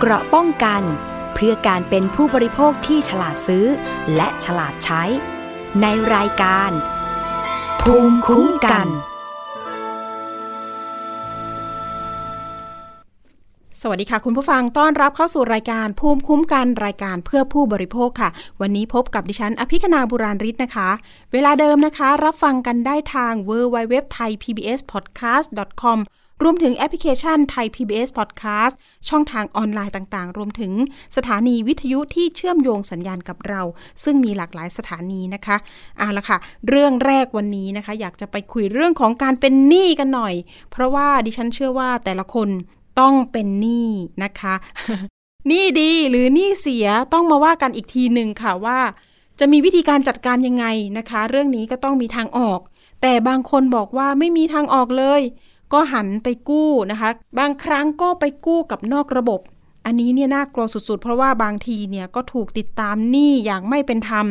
เกราะป้องกัน เพื่อการเป็นผู้บริโภคที่ฉลาดซื้อ และฉลาดใช้ ในรายการ ภูมิคุ้มกัน สวัสดีค่ะ คุณผู้ฟังต้อนรับเข้าสู่รายการภูมิคุ้มกันรายการเพื่อผู้บริโภคค่ะ วันนี้พบกับดิฉัน อภิคณาบุราริศนะคะ เวลาเดิมนะคะ รับฟังกันได้ทาง w w w t h a i PBS Podcast com รวมถึงแอปพลิเคชันไทย PBS Podcast ช่องทางออนไลน์ต่างๆ รวมถึงสถานีวิทยุที่เชื่อมโยงสัญญาณกับเรา ซึ่งมีหลากหลายสถานีนะคะเอาละค่ะ เรื่องแรกวันนี้นะคะ อยากจะไปคุยเรื่องของการเป็นหนี้กันหน่อย เพราะว่าดิฉันเชื่อว่าแต่ละคนต้องเป็นหนี้นะคะหนี้ดีหรือหนี้เสียต้องมาว่ากันอีกทีหนึ่งค่ะว่า จะมีวิธีการจัดการยังไงนะคะ เรื่องนี้ก็ต้องมีทางออก แต่บางคนบอกว่าไม่มีทางออกเลย ก็หันไปกู้นะคะ บางครั้งก็ไปกู้กับนอกระบบ อันนี้เนี่ยน่ากลัวสุดๆ เพราะว่าบางทีเนี่ยก็ถูกติดตามหนี้อย่างไม่เป็นธรรม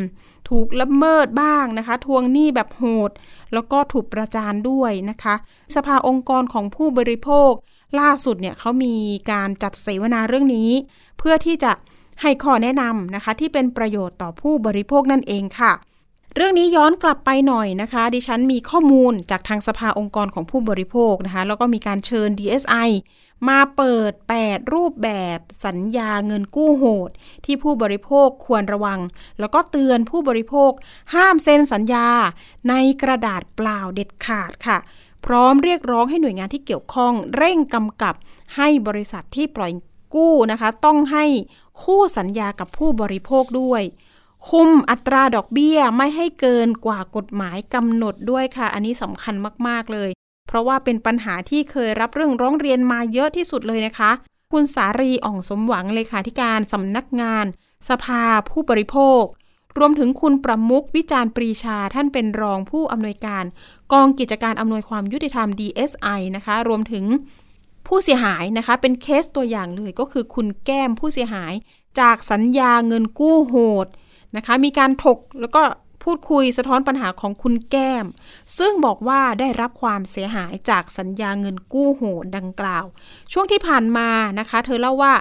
ถูกละเมิดบ้างนะคะ ทวงหนี้แบบโหด แล้วก็ถูกประจานด้วยนะคะ สภาองค์กรของผู้บริโภค ล่าสุดเนี่ยเขามีการจัดเสวนาเรื่องนี้ เพื่อที่จะให้ข้อแนะนำนะคะ ที่เป็นประโยชน์ต่อผู้บริโภคนั่นเองค่ะ เรื่องนี้ย้อนกลับไปหน่อยนะคะ ดิฉันมีข้อมูลจากทางสภาองค์กรของผู้บริโภคนะคะ แล้วก็มีการเชิญ DSI มาเปิด 8 รูปแบบสัญญาเงินกู้โหด ที่ผู้บริโภคควรระวัง แล้วก็เตือนผู้บริโภค ห้ามเซ็นสัญญาในกระดาษเปล่าเด็ดขาดค่ะ พร้อมเรียกร้องให้หน่วยงานที่เกี่ยวข้อง เร่งกำกับให้บริษัทที่ปล่อยกู้นะคะ ต้องให้คู่สัญญากับผู้บริโภคด้วย คุมอัตราดอกเบี้ยไม่ให้เกินกว่ากฎหมายกำหนดด้วยค่ะ อันนี้สำคัญมาก ๆ เลย เพราะว่าเป็นปัญหาที่เคยรับเรื่องร้องเรียนมาเยอะที่สุดเลยนะคะ คุณสารีอ่องสมหวังเลขาธิการสำนักงาน สภาผู้บริโภค รวมถึงคุณประมุกวิจารณ์ปรีชาท่านเป็นรองผู้อำนวยการ กองกิจการอำนวยความยุติธรรม DSI นะคะ รวมถึงผู้เสียหายนะคะ เป็นเคสตัวอย่างเลยก็คือคุณแก้มผู้เสียหาย จากสัญญาเงินกู้โหด นะคะ มีการถกแล้วก็พูดคุยสะท้อนปัญหาของคุณแก้ม ซึ่งบอกว่าได้รับความเสียหายจากสัญญาเงินกู้โหดดังกล่าว ช่วงที่ผ่านมานะคะ เธอเล่าว่า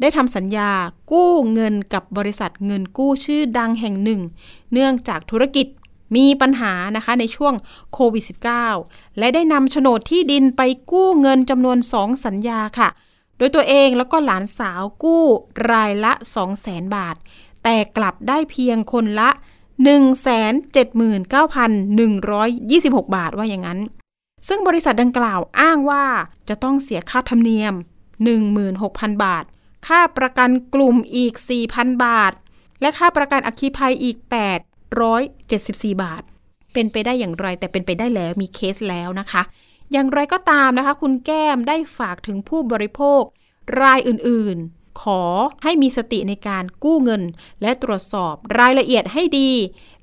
ได้ทำสัญญากู้เงินกับบริษัทเงินกู้ชื่อดังแห่งหนึ่ง เนื่องจากธุรกิจมีปัญหานะคะในช่วงโควิด -19 และได้นำโฉนดที่ดินไปกู้เงินจำนวน 2 สัญญาค่ะ โดยตัวเองแล้วก็หลานสาวกู้รายละ 200,000 บาท แต่กลับได้เพียงคนละ 179,126 บาทว่าอย่างนั้น ซึ่งบริษัทดังกล่าวอ้างว่าจะต้องเสียค่าธรรมเนียม 16,000 บาท ค่าประกันกลุ่มอีก 4,000 บาท และค่าประกันอัคคีภัยอีก 874 บาท เป็นไปได้อย่างไรแต่เป็นไปได้แล้วมีเคสแล้วนะคะ อย่างไรก็ตามนะคะ คุณแก้มได้ฝากถึงผู้บริโภครายอื่นๆ ขอให้มีสติในการกู้เงิน และตรวจสอบรายละเอียดให้ดี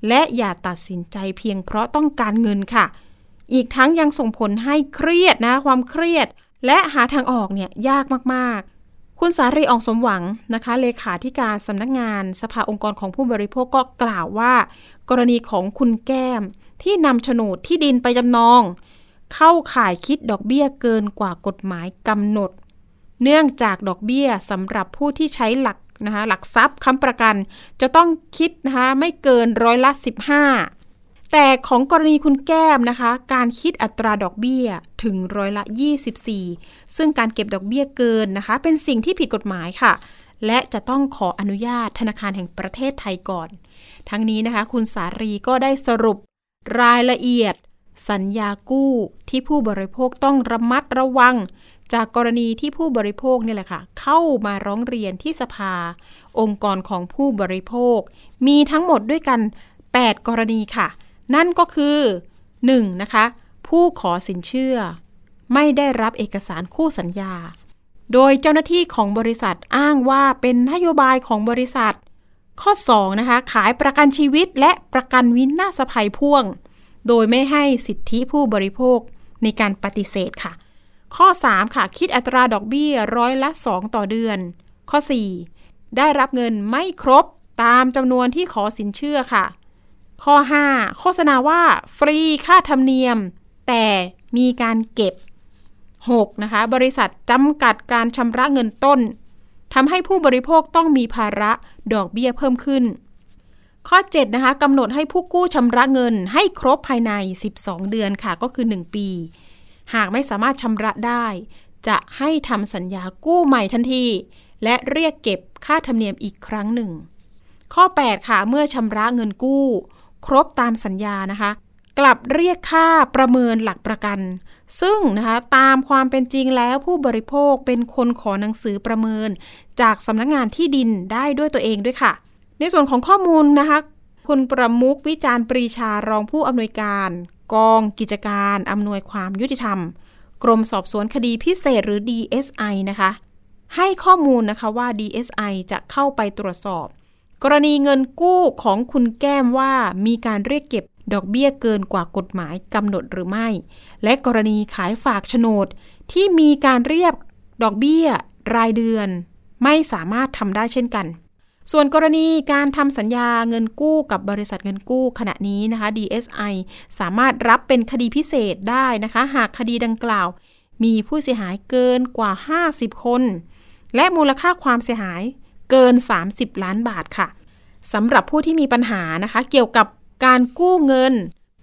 และอย่าตัดสินใจเพียงเพราะต้องการเงินค่ะ อีกทั้งยังส่งผลให้เครียดนะความเครียด และหาทางออกเนี่ยยากมากๆ คุณสารีอองสมหวังนะคะ เลขาธิการสำนักงานสภาองค์กรของผู้บริโภคก็กล่าวว่า กรณีของคุณแก้ม ที่นำโฉนดที่ดินไปจำนอง เข้าข่ายคิดดอกเบี้ยเกินกว่ากฎหมายกำหนด เนื่องจากดอกเบี้ยสำหรับผู้ที่ใช้หลักนะคะหลักทรัพย์ค้ำประกัน จะต้องคิดนะคะไม่เกินร้อยละ 15 แต่ของกรณีคุณแก้มนะคะ การคิดอัตราดอกเบี้ยถึงร้อยละ 24 ซึ่งการเก็บดอกเบี้ยเกินนะคะ เป็นสิ่งที่ผิดกฎหมายค่ะ และจะต้องขออนุญาตธนาคารแห่งประเทศไทยก่อน ทั้งนี้นะคะ คุณสารีก็ได้สรุปรายละเอียด สัญญากู้ที่ผู้บริโภคต้องระมัดระวัง จากกรณีที่ผู้บริโภคนี่แหละค่ะ เข้ามาร้องเรียนที่สภา องค์กรของผู้บริโภค มีทั้งหมดด้วยกัน 8 กรณีค่ะ นั่นก็คือ 1. นะคะ ผู้ขอสินเชื่อ ไม่ได้รับเอกสารคู่สัญญา โดยเจ้าหน้าที่ของบริษัทอ้างว่าเป็นนโยบายของบริษัท ข้อ 2 นะคะ ขายประกันชีวิตและประกันวินาศภัยพ่วง โดยไม่ให้สิทธิผู้บริโภคในการปฏิเสธค่ะ ข้อ 3 ค่ะ คิดอัตราดอกเบี้ยร้อยละ 2 ต่อเดือน ข้อ 4 ได้รับเงินไม่ครบตามจำนวนที่ขอสินเชื่อค่ะ ข้อ 5 โฆษณาว่าฟรีค่าธรรมเนียม แต่มีการเก็บ 6. นะคะ บริษัทจำกัดการชำระเงินต้นทำให้ผู้บริโภคต้องมีภาระดอกเบี้ยเพิ่มขึ้น ข้อ 7 นะคะกำหนดให้ผู้กู้ชำระเงินให้ครบภายใน 12 เดือนค่ะ ก็คือ 1 ปี หากไม่สามารถชำระได้ จะให้ทำสัญญากู้ใหม่ทันที และเรียกเก็บค่าธรรมเนียมอีกครั้งหนึ่ง ข้อ 8 ค่ะ เมื่อชำระเงินกู้ ครบตามสัญญานะคะ กลับเรียกค่าประเมินหลักประกัน ซึ่งนะคะตามความเป็นจริงแล้วผู้บริโภคเป็นคนขอหนังสือประเมิน จากสำนักงงานที่ดินได้ด้วยตัวเองด้วยค่ะ ในส่วนของข้อมูลนะคะคุณประมุขวิจารณ์ปรีชารองผู้อำนวยการ กองกิจการอำนวยความยุติธรรม กรมสอบสวนคดีพิเศษหรือ DSI นะคะ ให้ข้อมูลนะคะว่า DSI จะเข้าไปตรวจสอบ กรณีเงินกู้ของคุณแก้มว่ามีการเรียกเก็บดอกเบี้ยเกินกว่ากฎหมายกำหนดหรือไม่ และกรณีขายฝากโฉนด ที่มีการเรียกดอกเบี้ยรายเดือน ไม่สามารถทำได้เช่นกัน ส่วนกรณีการทำสัญญาเงินกู้กับบริษัทเงินกู้ขณะนี้นะคะ DSI สามารถรับเป็นคดีพิเศษได้นะคะ หากคดีดังกล่าว มีผู้เสียหายเกินกว่า 50 คน และมูลค่าความเสียหายเกิน 30 ล้านบาทค่ะสำหรับผู้ที่มีปัญหานะคะ เกี่ยวกับการกู้เงิน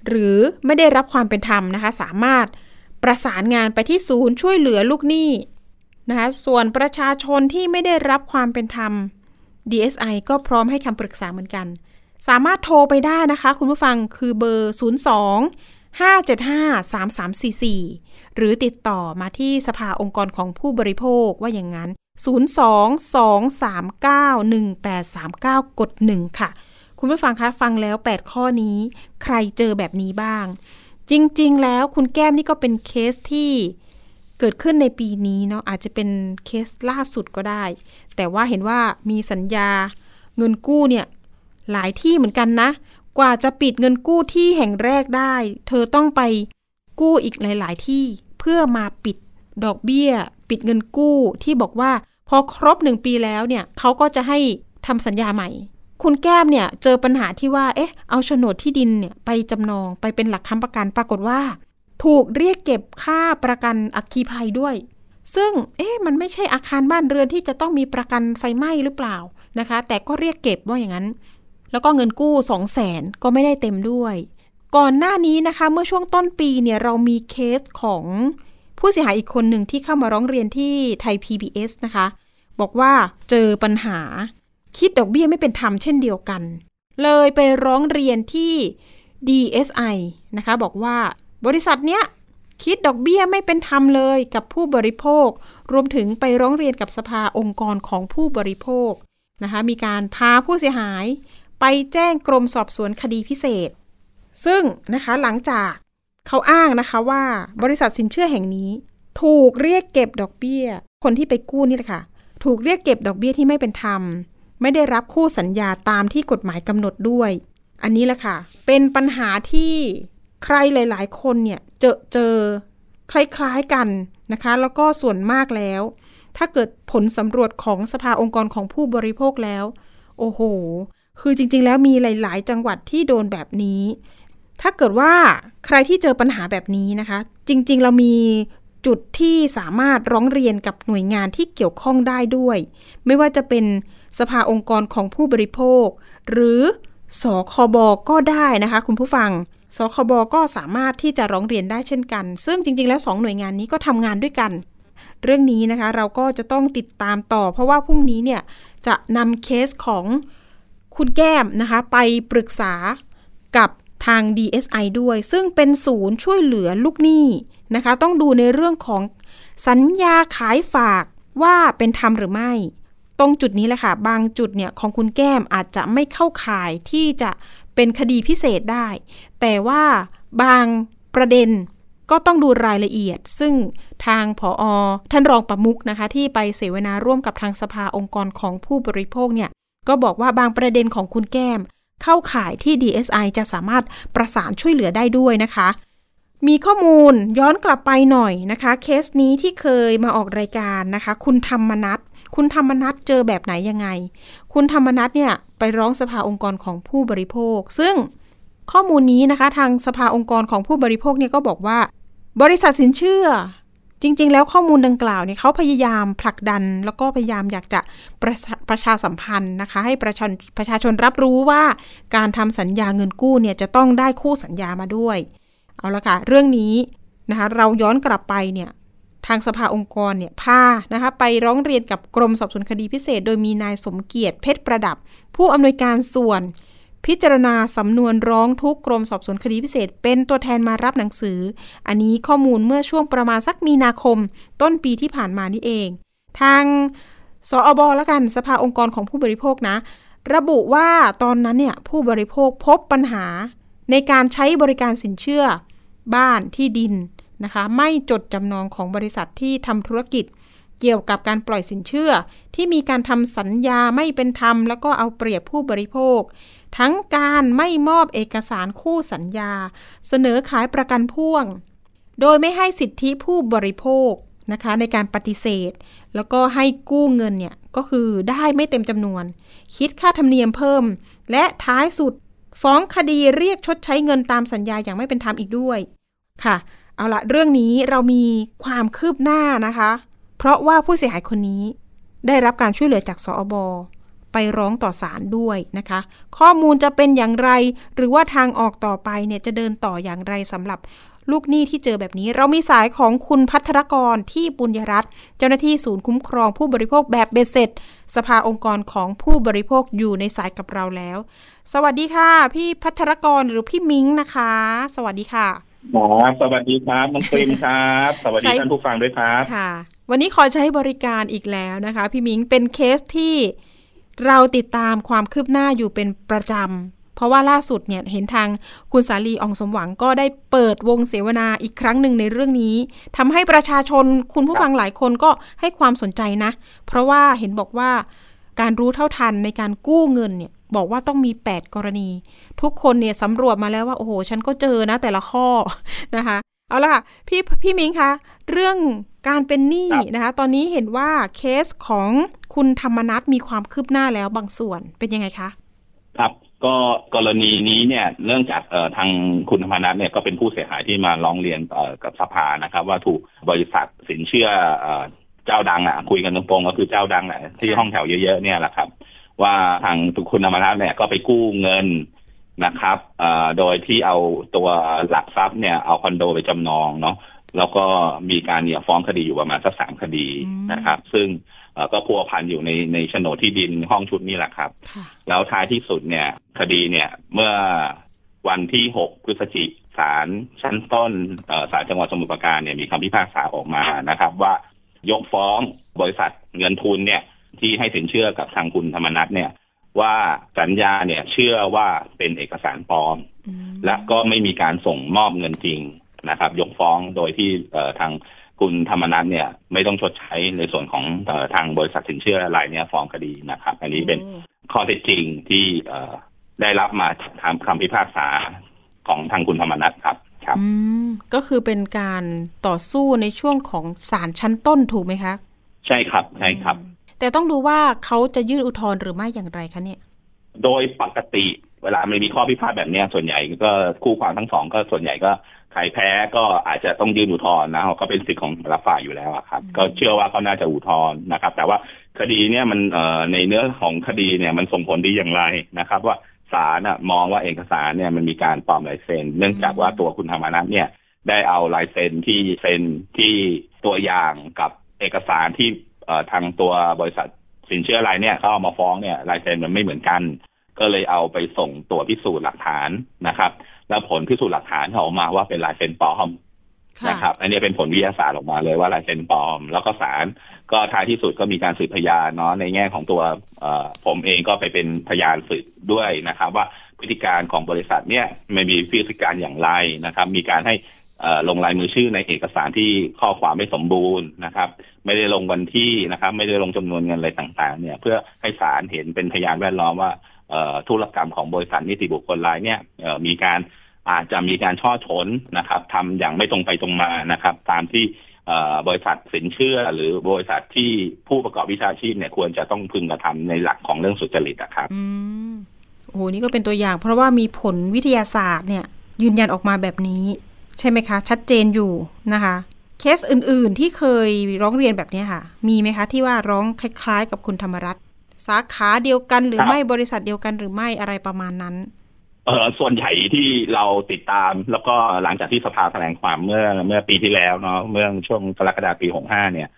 หรือไม่ได้รับความเป็นธรรมนะคะ สามารถประสานงานไปที่ศูนย์ช่วยเหลือลูกหนี้นะคะส่วนประชาชนที่ไม่ได้รับความเป็นธรรม DSI ก็พร้อมให้คำปรึกษาเหมือนกัน สามารถโทรไปได้นะคะ คุณผู้ฟังคือเบอร์ 02 575 3344 หรือติดต่อมาที่สภาองค์กรของผู้บริโภคว่าอย่างนั้น 02-239-1839 กด 1 ค่ะ คุณผู้ฟังคะฟังแล้ว 8 ข้อนี้ ใครเจอแบบนี้บ้าง จริง ๆ แล้วคุณแก้มนี่ก็เป็นเคสที่ เกิดขึ้นในปีนี้เนาะอาจจะเป็นเคสล่าสุดก็ได้ แต่ว่าเห็นว่ามีสัญญาเงินกู้เนี่ยหลายที่เหมือนกันนะ กว่าจะปิดเงินกู้ที่แห่งแรกได้ เธอต้องไปกู้อีกหลาย ๆ ที่เพื่อมาปิดดอกเบี้ย ปิดเงินกู้ที่บอกว่าพอครบหนึ่งปีแล้วเนี่ยเขาก็จะให้ทำสัญญาใหม่ คุณแก้มเนี่ยเจอปัญหาที่ว่าเอ๊ะเอาโฉนดที่ดินเนี่ยไปจำนองไปเป็นหลักค้ำประกันปรากฏว่า ถูกเรียกเก็บค่าประกันอัคคีภัยด้วย ซึ่งเอ๊ะมันไม่ใช่อาคารบ้านเรือนที่จะต้องมีประกันไฟไหม้หรือเปล่านะคะ แต่ก็เรียกเก็บว่าอย่างนั้น แล้วก็เงินกู้2 0 0แสนก็ไม่ได้เต็มด้วย ก่อนหน้านี้นะคะเมื่อช่วงต้นปีเนี่ยเรามีเคสของผู้เสียหายอีกคนหนึ่งที่เข้ามาร้องเรียนที่ไทย PBS นะคะ บอกว่าเจอปัญหา คิดดอกเบี้ยไม่เป็นธรรมเช่นเดียวกัน เลยไปร้องเรียนที่ DSI นะคะ บอกว่า บริษัทเนี้ยคิดดอกเบี้ยไม่เป็นธรรมเลยกับผู้บริโภค รวมถึงไปร้องเรียนกับสภาองค์กรของผู้บริโภคนะคะ มีการพาผู้เสียหาย ไปแจ้งกรมสอบสวนคดีพิเศษ ซึ่งนะคะหลังจากเขาอ้างนะคะว่าบริษัทสินเชื่อแห่งนี้ ถูกเรียกเก็บดอกเบี้ย คนที่ไปกู้นี่แหละค่ะ ถูกเรียกเก็บดอกเบี้ยที่ไม่เป็นธรรม ไม่ได้รับคู่สัญญาตามที่กฎหมายกำหนดด้วย อันนี้แหละค่ะ เป็นปัญหาที่ ใครหลาย ๆ คนเนี่ยเจอเจอคล้ายๆกันนะคะ แล้วก็ส่วนมากแล้ว ถ้าเกิดผลสำรวจของสภาองค์กรของผู้บริโภคแล้ว โอ้โห คือจริง ๆ แล้วมีหลาย ๆ จังหวัดที่โดนแบบนี้ ถ้าเกิดว่าใครที่เจอปัญหาแบบนี้นะคะ จริง ๆ เรามีจุดที่สามารถร้องเรียนกับหน่วยงานที่เกี่ยวข้องได้ด้วย ไม่ว่าจะเป็นสภาองค์กรของผู้บริโภค หรือสคบก็ได้นะคะ คุณผู้ฟัง สคบก็สามารถที่จะร้องเรียนได้เช่นกัน ซึ่งจริง ๆ แล้วสองหน่วยงานนี้ก็ทำงานด้วยกัน เรื่องนี้นะคะเราก็จะต้องติดตามต่อ เพราะว่าพรุ่งนี้เนี่ยจะนำเคสของคุณแก้มนะคะไปปรึกษากับทาง DSI ด้วย ซึ่งเป็นศูนย์ช่วยเหลือลูกหนี้นะคะ ต้องดูในเรื่องของสัญญาขายฝากว่าเป็นธรรมหรือไม่ ตรงจุดนี้แหละค่ะ บางจุดเนี่ยของคุณแก้มอาจจะไม่เข้าข่ายที่จะ เป็นคดีพิเศษได้ แต่ว่าบางประเด็นก็ต้องดูรายละเอียด ซึ่งทางผออท่านรองประมุกนะคะ ที่ไปเสวนาร่วมกับทางสภาองค์กรของผู้บริโภคเนี่ย ก็บอกว่าบางประเด็นของคุณแก้ม เข้าข่ายที่ DSI จะสามารถประสานช่วยเหลือได้ด้วยนะคะ มีข้อมูลย้อนกลับไปหน่อยนะคะ เคสนี้ที่เคยมาออกรายการนะคะ คุณธรรมนัท คุณธรรมนัทเจอแบบไหนยังไง คุณธรรมนัทเนี่ยไปร้องสภาองค์กรของผู้บริโภค ซึ่งข้อมูลนี้นะคะทางสภาองค์กรของผู้บริโภคเนี่ยก็บอกว่า บริษัทสินเชื่อ จริง ๆ แล้วข้อมูลดังกล่าวเนี่ยเขาพยายามผลักดัน แล้วก็พยายามอยากจะประชาประชาสัมพันธ์นะคะ ให้ประชาประชาชนรับรู้ว่าการทำสัญญาเงินกู้เนี่ยจะต้องได้คู่สัญญามาด้วย เอาละค่ะเรื่องนี้นะคะเราย้อนกลับไปเนี่ย ทางสภาองค์กรเนี่ยพานะคะไปร้องเรียนกับกรมสอบสวนคดีพิเศษ โดยมีนายสมเกียรติเพชรประดับ ผู้อำนวยการส่วนพิจารณาสำนวนร้องทุกกรมสอบสวนคดีพิเศษ เป็นตัวแทนมารับหนังสือ อันนี้ข้อมูลเมื่อช่วงประมาณสักมีนาคม ต้นปีที่ผ่านมานี่เอง ทางสอบอแล้วกันสภาองค์กรของผู้บริโภคนะ ระบุว่าตอนนั้นเนี่ยผู้บริโภคพบปัญหาในการใช้บริการสินเชื่อ บ้านที่ดิน นะคะ ไม่จดจำนองของบริษัทที่ทำธุรกิจ เกี่ยวกับการปล่อยสินเชื่อ ที่มีการทำสัญญาไม่เป็นธรรม แล้วก็เอาเปรียบผู้บริโภค ทั้งการไม่มอบเอกสารคู่สัญญา เสนอขายประกันพ่วง โดยไม่ให้สิทธิผู้บริโภคนะคะในการปฏิเสธ แล้วก็ให้กู้เงินเนี่ยก็คือได้ไม่เต็มจำนวน คิดค่าธรรมเนียมเพิ่ม และท้ายสุดฟ้องคดีเรียกชดใช้เงินตามสัญญาอย่างไม่เป็นธรรมอีกด้วยค่ะ เอาละเรื่องนี้เรามีความคืบหน้านะคะ เพราะว่าผู้เสียหายคนนี้ได้รับการช่วยเหลือจากสอบอไปร้องต่อศาลด้วยนะคะ ข้อมูลจะเป็นอย่างไร หรือว่าทางออกต่อไปเนี่ยจะเดินต่ออย่างไรสำหรับลูกหนี้ที่เจอแบบนี้ เรามีสายของคุณพัทรกรที่ปุญญรัตน์เจ้าหน้าที่ศูนย์คุ้มครองผู้บริโภคแบบเบสเสร็จ สภาองค์กรของผู้บริโภคอยู่ในสายกับเราแล้ว สวัสดีค่ะ พี่พัทรกรหรือพี่มิ้งนะคะ สวัสดีค่ะ ครับสวัสดีครับน้องปริมครับ สวัสดีใช่ท่านผู้ฟังด้วยครับค่ะ วันนี้ขอใช้บริการอีกแล้วนะคะ พี่มิงเป็นเคสที่เราติดตามความคืบหน้าอยู่เป็นประจำ เพราะว่าล่าสุดเนี่ยเห็นทางคุณสาลีอองสมหวังก็ได้เปิดวงเสวนาอีกครั้งหนึ่งในเรื่องนี้ทำให้ประชาชนคุณผู้ฟังหลายคนก็ให้ความสนใจนะ เพราะว่าเห็นบอกว่าการรู้เท่าทันในการกู้เงินเนี่ย บอกว่าต้องมี 8 กรณี ทุกคนเนี่ยสำรวจมาแล้วว่า โอ้โห ฉันก็เจอนะแต่ละข้อนะคะ เอาละค่ะ พี่พี่มิงคะ เรื่องการเป็นหนี้ครับนะคะ ตอนนี้เห็นว่าเคสของคุณธรรมนัทมีความคืบหน้าแล้วบางส่วนเป็นยังไงคะ ครับก็กรณีนี้เนี่ยเนื่องจากเอ่อทางคุณธรรมนัทเนี่ยก็เป็นผู้เสียหายที่มาร้องเรียนเอ่อกับสภานะครับ ว่าถูกบริษัทสินเชื่อเอ่อเจ้าดังอะคุยกันตรงๆก็คือเจ้าดังอะที่ห้องแถวเยอะๆเนี่ยแหละครับ ว่าทางคุณธรรมนัทเนี่ยก็ไปกู้เงินนะครับเอ่อโดยที่เอาตัวหลักทรัพย์เนี่ยเอาคอนโดไปจำนองเนาะแล้วก็มีการเนี่ยฟ้องคดีอยู่ประมาณสักสามคดีอืมนะครับ ซึ่งเอ่อก็พัวพันอยู่ในในโฉนดที่ดินห้องชุดนี้แหละครับค่ะแล้วท้ายที่สุดเนี่ยคดีเนี่ยเมื่อวันที่6พฤศจิกศาลชั้นต้นเอ่อศาลจังหวัดสมุทรปราการเนี่ยมีคำพิพากษาออกมานะครับ ว่ายกฟ้องบริษัทเงินทุนเนี่ย ที่ให้สินเชื่อกับทางคุณธรรมนัฐเนี่ย ว่าสัญญาเนี่ยเชื่อว่าเป็นเอกสารปลอมอืมและก็ไม่มีการส่งมอบเงินจริงนะครับ ยกฟ้องโดยที่เอ่อทางคุณธรรมนัฐเนี่ยไม่ต้องชดใช้ในส่วนของเออทางบริษัทสินเชื่อรายเนี้ยฟ้องคดีนะครับ อันนี้เป็นโอ้ข้อเท็จจริงที่เอ่อได้รับมาทางคำพิพากษาของทางคุณธรรมนัฐครับครับอืมก็คือเป็นการต่อสู้ในช่วงของศาลชั้นต้นถูกไหมคะ ใช่ครับใช่ครับ แต่ต้องดูว่าเขาจะยื่นอุทธรณ์หรือไม่อย่างไรคะเนี่ย โดยปกติ เวลามันมีข้อพิพาทแบบเนี้ยส่วนใหญ่ก็คู่ความทั้งสองก็ส่วนใหญ่ก็ใครแพ้ก็อาจจะต้องยื่นอุทธรณ์นะก็เป็นสิทธิ์ของแต่ละฝ่ายอยู่แล้วอะครับอืมก็เชื่อว่าเขาน่าจะอุทธรณ์นะครับ แต่ว่าคดีเนี่ยมันเอ่อในเนื้อของคดีเนี่ยมันส่งผลดีอย่างไรนะครับ ว่าศาลน่ะมองว่าเอกสารเนี่ยมันมีการปลอมลายเซ็น เนื่องจากว่าตัวคุณธรรมนัฐเนี่ยได้เอาลายเซ็นที่เซ็นที่ตัวอย่างกับเอกสารที่เอ่อ ทางตัวบริษัทสินเชื่อรายเนี่ยเขาเอามาฟ้องเนี่ยลายเซ็นมันไม่เหมือนกัน ก็เลยเอาไปส่งตัวพิสูจน์หลักฐานนะครับ แล้วผลพิสูจน์หลักฐานเขาออกมาว่าเป็นลายเซ็นปลอมค่ะนะครับ อันนี้เป็นผลวิทยาศาสตร์ออกมาเลยว่าลายเซ็นปลอม แล้วก็ศาลก็ท้ายที่สุดก็มีการสืบพยานเนาะในแง่ของตัวเอ่อผมเองก็ไปเป็นพยานสืบด้วยนะครับ ว่าพฤติการของบริษัทเนี่ยไม่มีพฤติการอย่างไรนะครับ มีการให้เอ่อ ลงลายมือชื่อในเอกสารที่ข้อความไม่สมบูรณ์นะครับ ไม่ได้ลงวันที่นะครับ ไม่ได้ลงจำนวนเงินอะไรต่างๆ เนี่ย เพื่อให้ศาลเห็นเป็นพยานแวดล้อมว่าธุรกรรมของบริษัทนิติบุคคลรายเนี่ยมีการอาจจะมีการช่อฉนนะครับทำอย่างไม่ตรงไปตรงมานะครับ ตามที่บริษัทสินเชื่อ หรือบริษัทที่ผู้ประกอบวิชาชีพเนี่ยควรจะต้องพึงกระทำในหลักของเรื่องสุจริตอะครับอืมโอ้โหนี่ก็เป็นตัวอย่าง เพราะว่ามีผลวิทยาศาสตร์เนี่ย ยืนยันออกมาแบบนี้ ใช่ไหมคะ ชัดเจนอยู่นะคะเคเคสอื่นๆที่เคยร้องเรียนแบบนี้ค่ะ มีไหมคะที่ว่าร้องคล้าย ๆ กับคุณธรรมรัตน์สาขาเดียวกันหรือไม่บริษัทเดียวกันหรือไม่อะไรประมาณนั้นเออส่วนใหญ่ที่เราติดตาม แล้วก็หลังจากที่สภาแถลงความเมื่อเมื่อปีที่แล้วเนาะเมื่อช่วงกรกฎาคมปีหกห้าเนี่ย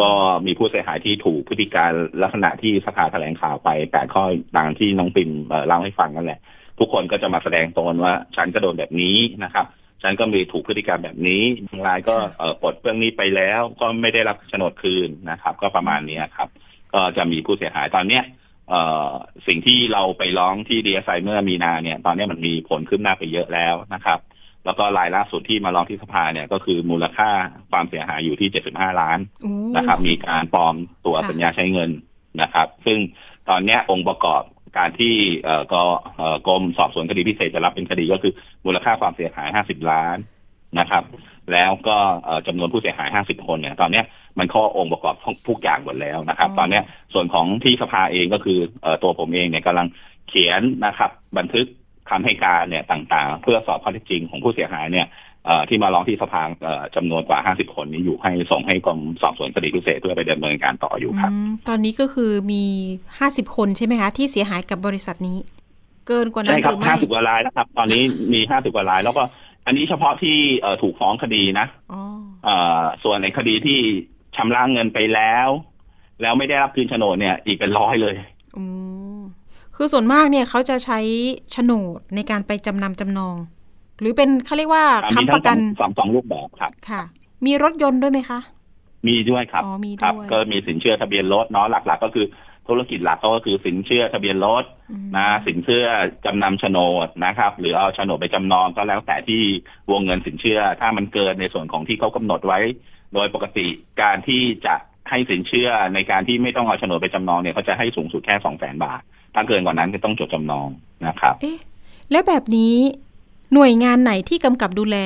ก็มีผู้เสียหายที่ถูกพฤติการลักษณะที่สภาแถลงข่าวไปแปดข้อต่างที่น้องปิมเล่าให้ฟังนั่นแหละ ทุกคนก็จะมาแสดงตนว่าฉันก็โดนแบบนี้นะครับ ฉันก็มีถูกพฤติกรรมแบบนี้บางรายก็เออปลดเรื่องนี้ไปแล้ว ก็ไม่ได้รับโฉนดคืนนะครับ ก็ประมาณนี้ครับ ก็จะมีผู้เสียหายตอนเนี้ยเอ่อสิ่งที่เราไปร้องที่ดีเอสไอเมื่อมีนาเนี่ย ตอนนี้มันมีผลขึ้นหน้าไปเยอะแล้วนะครับ แล้วก็รายล่าสุดที่มาร้องที่สภาเนี่ยก็คือมูลค่าความเสียหายอยู่ที่ 75 ล้านนะครับ มีการปลอมตัวสัญญาใช้เงินนะครับ ซึ่งตอนนี้องค์ประกอบ การที่เอ่อก็เอ่อกรมสอบสวนคดีพิเศษจะรับเป็นคดีก็คือมูลค่าความเสียหาย50ล้านนะครับ แล้วก็จำนวนผู้เสียหาย50คนเนี่ย ตอนนี้มันข้อองค์ประกอบทุกอย่างหมดแล้วนะครับ ตอนนี้ส่วนของที่สภาเองก็คือตัวผมเองเนี่ยกำลังเขียนนะครับ บันทึกคำให้การเนี่ยต่างๆ เพื่อสอบข้อเท็จจริงของผู้เสียหายเนี่ย ที่มาร้องที่สภาจำนวนกว่า 50 คนนี้อยู่ให้ส่งให้กรมสอบสวนคดีพิเศษเพื่อไปดำเนินการต่ออยู่ครับ ตอนนี้ก็คือมี 50 คนใช่ไหมคะที่เสียหายกับบริษัทนี้ เกินกว่านั้นหรือไม่ใช่ครับ50 กว่ารายนะครับ ตอนนี้มี 50 กว่าราย แล้วก็อันนี้เฉพาะที่ถูกฟ้องคดีนะส่วนในคดีที่ชำระเงินไปแล้ว แล้วไม่ได้รับคืนโฉนดเนี่ย อีกเป็นร้อยเลยอืคือส่วนมากเนี่ยเขาจะใช้โฉนดในการไปจำนำจำนอง หรือเป็นเขาเรียกว่าค้ำประกันสองสองรูปแบบครับค่ะ มีรถยนต์ด้วยไหมคะมีด้วยครับอ๋อมีด้วยก็มีสินเชื่อทะเบียนรถเนาะหลัก ๆ ก็คือธุรกิจหลักก็คือสินเชื่อทะเบียนรถนะสินเชื่อจำนำโฉนดนะครับ หรือเอาโฉนดไปจำนองก็แล้วแต่ที่วงเงินสินเชื่อ ถ้ามันเกินในส่วนของที่เขากำหนดไว้ โดยปกติการที่จะให้สินเชื่อในการที่ไม่ต้องเอาโฉนดไปจำนองเนี่ยเขาจะให้สูงสุดแค่สองแสนบาท ถ้าเกินกว่านั้นก็ต้องจดจำนองนะครับ เอ๊ะและแบบนี้ หน่วยงานไหนที่กำกับดูแล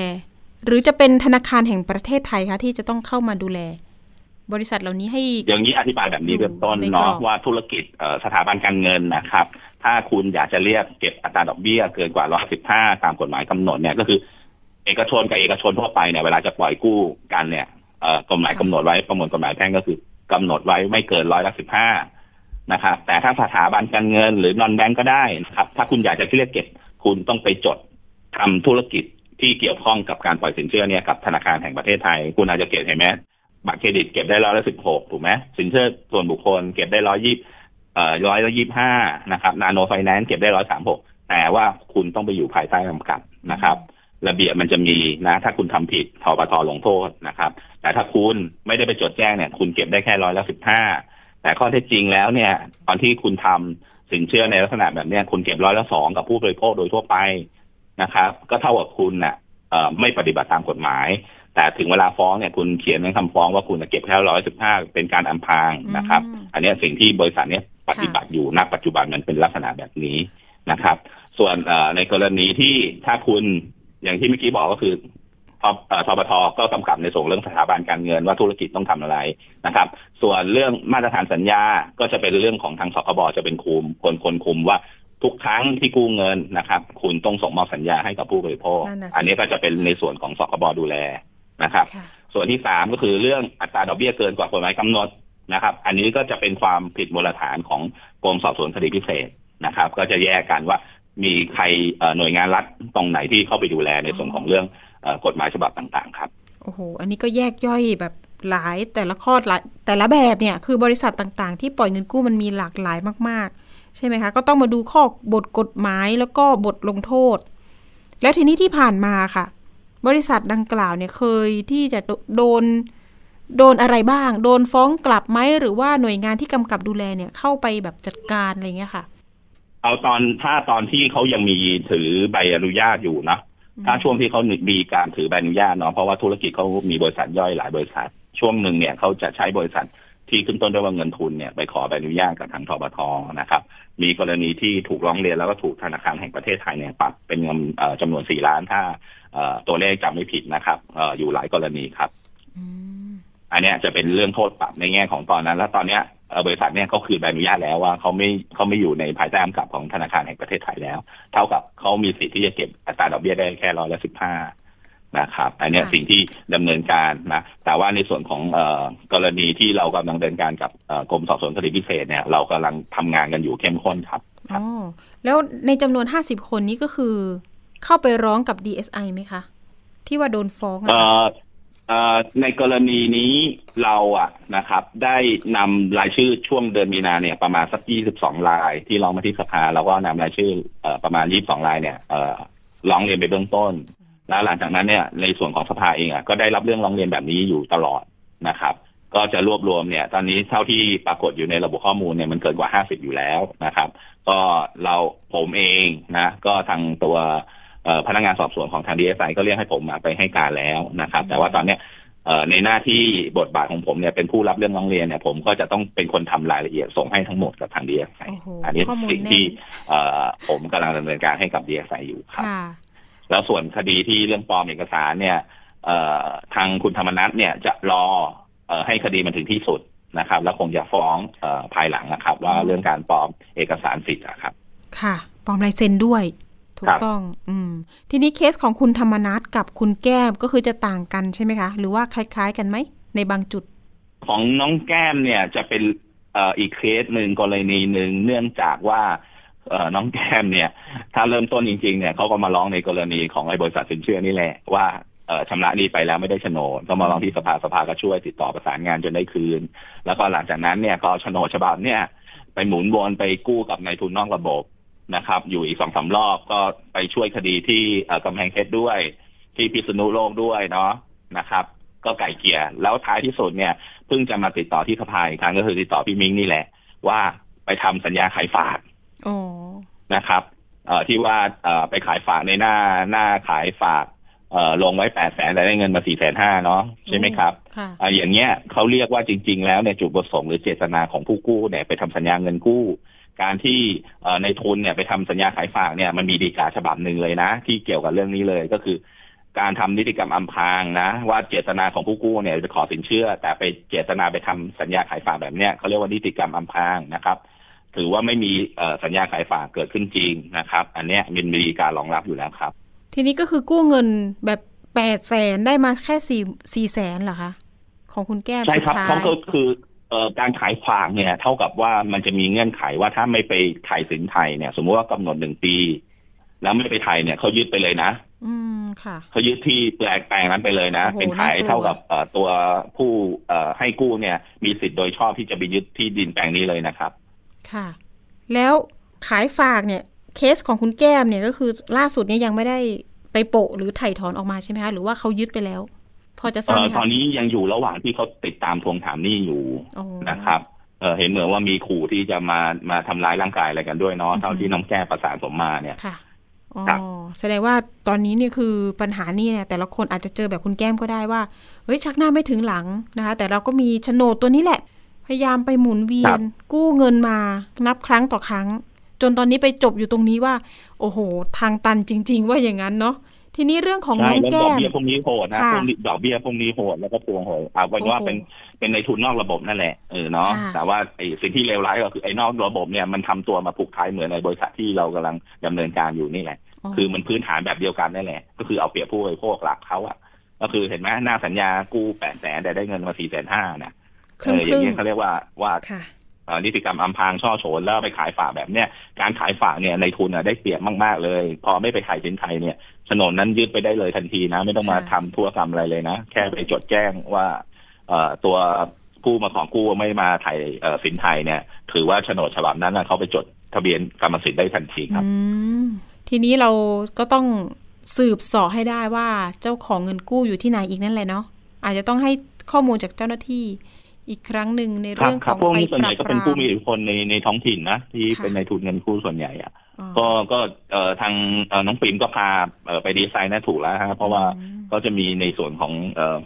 หรือจะเป็นธนาคารแห่งประเทศไทยคะที่จะต้องเข้ามาดูแล บริษัทเหล่านี้ให้ อย่างนี้อธิบายแบบนี้เบื้องต้นเนาะว่าธุรกิจสถาบันการเงินนะครับ ถ้าคุณอยากจะเรียกเก็บอัตราดอกเบี้ยเกินกว่าร้อยสิบห้าตามกฎหมายกำหนดเนี่ยก็คือ เอกชนกับเอกชนทั่วไปเนี่ยเวลาจะปล่อยกู้กันเนี่ยกฎหมายกำหนดไว้ประมวลกฎหมายแพ่งก็คือกำหนดไว้ไม่เกินร้อยละสิบห้านะครับแต่ถ้าสถาบันการเงินหรือนอนแบงก์ก็ได้นะครับถ้าคุณอยากจะเรียกเก็บคุณต้องไปจด ทำธุรกิจที่เกี่ยวข้องกับการปล่อยสินเชื่อเนี่ยกับธนาคารแห่งประเทศไทย คุณอาจจะเก็บเห็นไหมบัตรเครดิตเก็บได้ร้อยละสิบหกถูกไหมสินเชื่อส่วนบุคคลเก็บได้ร้อยยี่เอ่อร้อยละยี่ห้านะครับ นาโนไฟแนนซ์เก็บได้ร้อยสามหกแต่ว่าคุณต้องไปอยู่ภายใต้กำกับนะครับ ระเบียบมันจะมีนะ ถ้าคุณทำผิดทบทลงโทษนะครับ แต่ถ้าคุณไม่ได้ไปจดแจ้งเนี่ย คุณเก็บได้แค่ร้อยละสิบห้าแต่ข้อเท็จจริงแล้วเนี่ย ตอนที่คุณทำสินเชื่อในลักษณะแบบนี้คุณเก็บร้อยละสองกับผู้บริโภคโดยทั่วไป นะครับ ก็เท่ากับคุณเน่ะไม่ปฏิบัติตามกฎหมาย แต่ถึงเวลาฟ้องเนี่ยคุณเขียนในคำฟ้องว่าคุณจะเก็บแค่ร้อยสิบห้าเป็นการอำพรางนะครับ อันนี้สิ่งที่บริษัทเนี้ยปฏิบัติอยู่ณปัจจุบันมันเป็นลักษณะแบบนี้นะครับ ส่วนในกรณีที่ถ้าคุณอย่างที่เมื่อกี้บอกก็คือทบทก็กำกับในส่งเรื่องสถาบันการเงินว่าธุรกิจต้องทำอะไรนะครับ ส่วนเรื่องมาตรฐานสัญญาก็จะเป็นเรื่องของทางสคบจะเป็นคุมคนคนคุมว่า ทุกครั้งที่กู้เงินนะครับ คุณต้องส่งมอบสัญญาให้กับผู้บริโภค อันนี้ก็จะเป็นในส่วนของสคบดูแลนะครับ ส่วนที่สามก็คือเรื่องอัตราดอกเบี้ยเกินกว่ากฎหมายกำหนดนะครับ อันนี้ก็จะเป็นความผิดมูลฐานของกรมสอบสวนคดีพิเศษนะครับ ก็จะแยกกันว่ามีใครหน่วยงานรัฐตรงไหนที่เข้าไปดูแลในส่วนของเรื่องกฎหมายฉบับต่างๆ ครับโอ้โห อันนี้ก็แยกย่อยแบบหลายแต่ละข้อหลายแต่ละแบบเนี่ยคือบริษัทต่างๆ ที่ปล่อยเงินกู้มันมีหลากหลายมาก ๆ ใช่ไหมคะ ก็ต้องมาดูข้อบทกฎหมายแล้วก็บทลงโทษ แล้วทีนี้ที่ผ่านมาค่ะ บริษัทดังกล่าวเนี่ยเคยที่จะโดนโดนอะไรบ้าง โดนฟ้องกลับไหมหรือว่าหน่วยงานที่กำกับดูแลเนี่ยเข้าไปแบบจัดการอะไรเงี้ยค่ะ เอาตอนถ้าตอนที่เขายังมีถือใบอนุญาตอยู่นะถ้าช่วงที่เขามีการถือใบอนุญาตเนาะเพราะว่าธุรกิจเขามีบริษัทย่อยหลายบริษัท ช่วงหนึ่งเนี่ยเขาจะใช้บริษัท ที่ขึ้นต้นด้วยว่าเงินทุนเนี่ยไปขอใบอนุญาตกับทางทบทนะครับ มีกรณีที่ถูกร้องเรียนแล้วก็ถูกธนาคารแห่งประเทศไทยเนี่ยปรับเป็นเงินจำนวนสี่ล้านถ้าตัวเลขจำไม่ผิดนะครับอยู่หลายกรณีครับอันนี้จะเป็นเรื่องโทษปรับในแง่ของตอนนั้น แล้วตอนเนี้ยบริษัทเนี่ยเขาคืนใบอนุญาตแล้วว่าเขาไม่เขาไม่อยู่ในภายใต้อำกับของธนาคารแห่งประเทศไทยแล้ว เท่ากับเขามีสิทธิ์ที่จะเก็บอัตราดอกเบี้ยได้แค่ร้อยละสิบห้า นะครับ อันนี้สิ่งที่ดำเนินการนะแต่ว่าในส่วนของกรณีที่เรากำลังดำเนินการกับกรมสอบสวนคดีพิเศษเนี่ยเรากำลังทำงานกันอยู่เข้มข้นครับอ๋อแล้วในจำนวนห้าสิบคนนี้ก็คือเข้าไปร้องกับ DSI ไหมคะ ที่ว่าโดนฟ้องอะในกรณีนี้เราอะนะครับ ได้นำรายชื่อช่วงเดือนมีนาเนี่ยประมาณสักยี่สิบสองราย ที่ร้องมาที่สภาแล้วก็นำรายชื่อประมาณยี่สิบสองรายเนี่ยร้องเรียนไปเบื้องต้น แล้วหลังจากนั้นเนี่ยในส่วนของสภาเองอะก็ได้รับเรื่องร้องเรียนแบบนี้อยู่ตลอดนะครับ ก็จะรวบรวมเนี่ย ตอนนี้เท่าที่ปรากฏอยู่ในระบบข้อมูลเนี่ยมันเกินกว่าห้าสิบอยู่แล้วนะครับ ก็เราผมเองนะก็ทางตัวพนักงานสอบสวนของทางดีเอสไอก็เรียกให้ผมมาไปให้การแล้วนะครับ แต่ว่าตอนเนี้ยในหน้าที่บทบาทของผมเนี่ยเป็นผู้รับเรื่องร้องเรียนเนี่ยผมก็จะต้องเป็นคนทำรายละเอียดส่งให้ทั้งหมดกับทางดีเอสไออันนี้สิ่งที่ผมกำลังดำเนินการให้กับดีเอสไออยู่ครับ แล้วส่วนคดีที่เรื่องปลอมเอกสารเนี่ยทางคุณธรรมนัทเนี่ยจะรอให้คดีมันถึงที่สุดนะครับ แล้วคงจะฟ้องภายหลังนะครับ ว่าเรื่องการปลอมเอกสารสิทธิ์ครับ ค่ะปลอมลายเซ็นด้วย ถูกต้อง อืม ทีนี้เคสของคุณธรรมนัทกับคุณแก้มก็คือจะต่างกันใช่ไหมคะ หรือว่าคล้าย ๆ กันไหมในบางจุด ของน้องแก้มเนี่ยจะเป็นเอ่ออีกเคสหนึ่งกรณีหนึ่งเนื่องจากว่าเอ่อ น้องแก้มเนี่ย ถ้าเริ่มต้นจริงๆเนี่ยเขาก็มาร้องในกรณีของไอ้บริษัทสินเชื่อนี่แหละว่าชำระนี้ไปแล้วไม่ได้โฉนดก็มาลองที่สภาสภาก็ช่วยติดต่อประสานงานจนได้คืน แล้วก็หลังจากนั้นเนี่ยก็โฉนดฉบับเนี่ยไปหมุนวนไปกู้กับนายทุนนอกระบบนะครับ อยู่อีกสองสารอบก็ไปช่วยคดีที่กำแพงเพชรด้วย ที่พิษณุโลกด้วยเนาะนะครับ ก็ไก่เกี่ยแล้วท้ายที่สุดเนี่ยเพิ่งจะมาติดต่อที่สภาอีกครั้งก็คือติดต่อพี่มิ้งนี่แหละ ว่าไปทำสัญญาขายฝาก นะครับเอ่อที่ว่าเอ่อไปขายฝากในหน้าหน้าขายฝากเอ่อลงไว้แปดแสนแต่ได้เงินมาสี่แสนห้าเนาะใช่ไหมครับอ่าอย่างเงี้ยเขาเรียกว่าจริง ๆ แล้วเนี่ยจุดประสงค์หรือเจตนาของผู้กู้เนี่ยไปทำสัญญาเงินกู้ การที่ในทุนเนี่ยไปทำสัญญาขายฝากเนี่ยมันมีดีกาฉบับหนึ่งเลยนะ ที่เกี่ยวกับเรื่องนี้เลยก็คือ การทำนิติกรรมอำพรางนะ ว่าเจตนาของผู้กู้เนี่ยไปขอสินเชื่อ แต่ไปเจตนาไปทำสัญญาขายฝากแบบเนี้ยเขาเรียกว่านิติกรรมอำพรางนะครับ ถือว่าไม่มีสัญญาขายฝากเกิดขึ้นจริงนะครับ อันเนี้ยมันมีการรองรับอยู่แล้วครับ ทีนี้ก็คือกู้เงินแบบแปดแสนได้มาแค่สี่สี่แสนเหรอคะของคุณแก้มใช่ครับเขาก็คือเอ่อการขายฝากเนี่ย เท่ากับว่ามันจะมีเงื่อนไขว่าถ้าไม่ไปถ่ายสินไทยเนี่ย สมมติว่ากำหนดหนึ่งปี แล้วไม่ไปไทยเนี่ยเขายึดไปเลยนะ อืมค่ะเขายึดที่แปลงแปลงนั้นไปเลยนะ เป็นขายเท่ากับเอ่อตัวผู้เอ่อให้กู้เนี่ย มีสิทธิ์โดยชอบที่จะไปยึดที่ดินแปลงนี้เลยนะครับ ค่ะ แล้วขายฝากเนี่ยเคสของคุณแก้มเนี่ยก็คือล่าสุดเนี่ยยังไม่ได้ไปโปะหรือไถ่ถอนออกมาใช่ไหมคะหรือว่าเขายึดไปแล้ว พอจะทราบไหมตอนนี้ยังอยู่ระหว่างที่เขาติดตามทวงถามหนี้อยู่นะครับเออเห็นเหมือนว่ามีขู่ที่จะมามาทำร้ายร่างกายอะไรกันด้วยเนาะเท่าที่น้องแก้ประสานผมมาเนี่ยค่ะอ๋อแสดงว่าตอนนี้นี่คือปัญหานี่เนี่ยแต่ละคนอาจจะเจอแบบคุณแก้มก็ได้ว่าเฮ้ยชักหน้าไม่ถึงหลังนะคะ แต่เราก็มีโฉนดตัวนี้แหละ พยายามไปหมุนเวียน กู้เงินมานับครั้งต่อครั้ง จนตอนนี้ไปจบอยู่ตรงนี้ว่า โอ้โห ทางตันจริง ๆ ว่าอย่างนั้นเนาะทีนี้เรื่องของน้องแก้มดอกเบี้ยพวกนี้โหดนะพวกดอกเบี้ยพวกนี้โหดแล้วก็ทวงโหดเอาเป็นว่าเป็นเป็นในทุนนอกระบบนั่นแหละเออเนาะแต่ว่าไอ้สิ่งที่เลวร้ายก็คือไอ้นอกระบบเนี่ยมันทำตัวมาผูกท้ายเหมือนในบริษัทที่เรากำลังดำเนินการอยู่นี่แหละ คือมันพื้นฐานแบบเดียวกันนั่นแหละ ก็คือเอาเปรียบผู้บริโภคหลักเขาอะก็คือเห็นไหมหน้าสัญญากู้แปดแสนแต่ได้เงินมาสี่แสนห้านะ เอออย่างเงี้ยเขาเรียกว่าว่านิติกรรมอำพรางช่อโฉนแล้วไปขายฝากแบบเนี้ยการขายฝากเนี่ยในทุนได้เปรียบมาก ๆ เลย พอไม่ไปขายสินไทยเนี่ยโฉนดนั้นยึดไปได้เลยทันทีนะ ไม่ต้องมาทำทั่วกรรมอะไรเลยนะ แค่ไปจดแจ้งว่าเอตัวผู้มาของกู้ไม่มาไทยสินไทยเนี่ย ถือว่าโฉนดฉบับนั้นเขาไปจดทะเบียนกรรมสิทธิ์ได้ทันทีครับทีนี้เราก็ต้องสืบสอให้ได้ว่าเจ้าของเงินกู้อยู่ที่ไหนอีกนั่นแหละเนาะอาจจะต้องให้ข้อมูลจากเจ้าหน้าที่ อีกครั้งหนึ่งในเรื่องของพวกนี้ส่วนใหญ่ก็เป็นผู้มีอิทธิพลในในท้องถิ่นนะที่เป็นในทุนเงินกู้ส่วนใหญ่อะก็ก็เอ่อทางน้องปิ่มก็พาไปดีไซน์นะถูกแล้วครับเพราะว่าก็จะมีในส่วนของ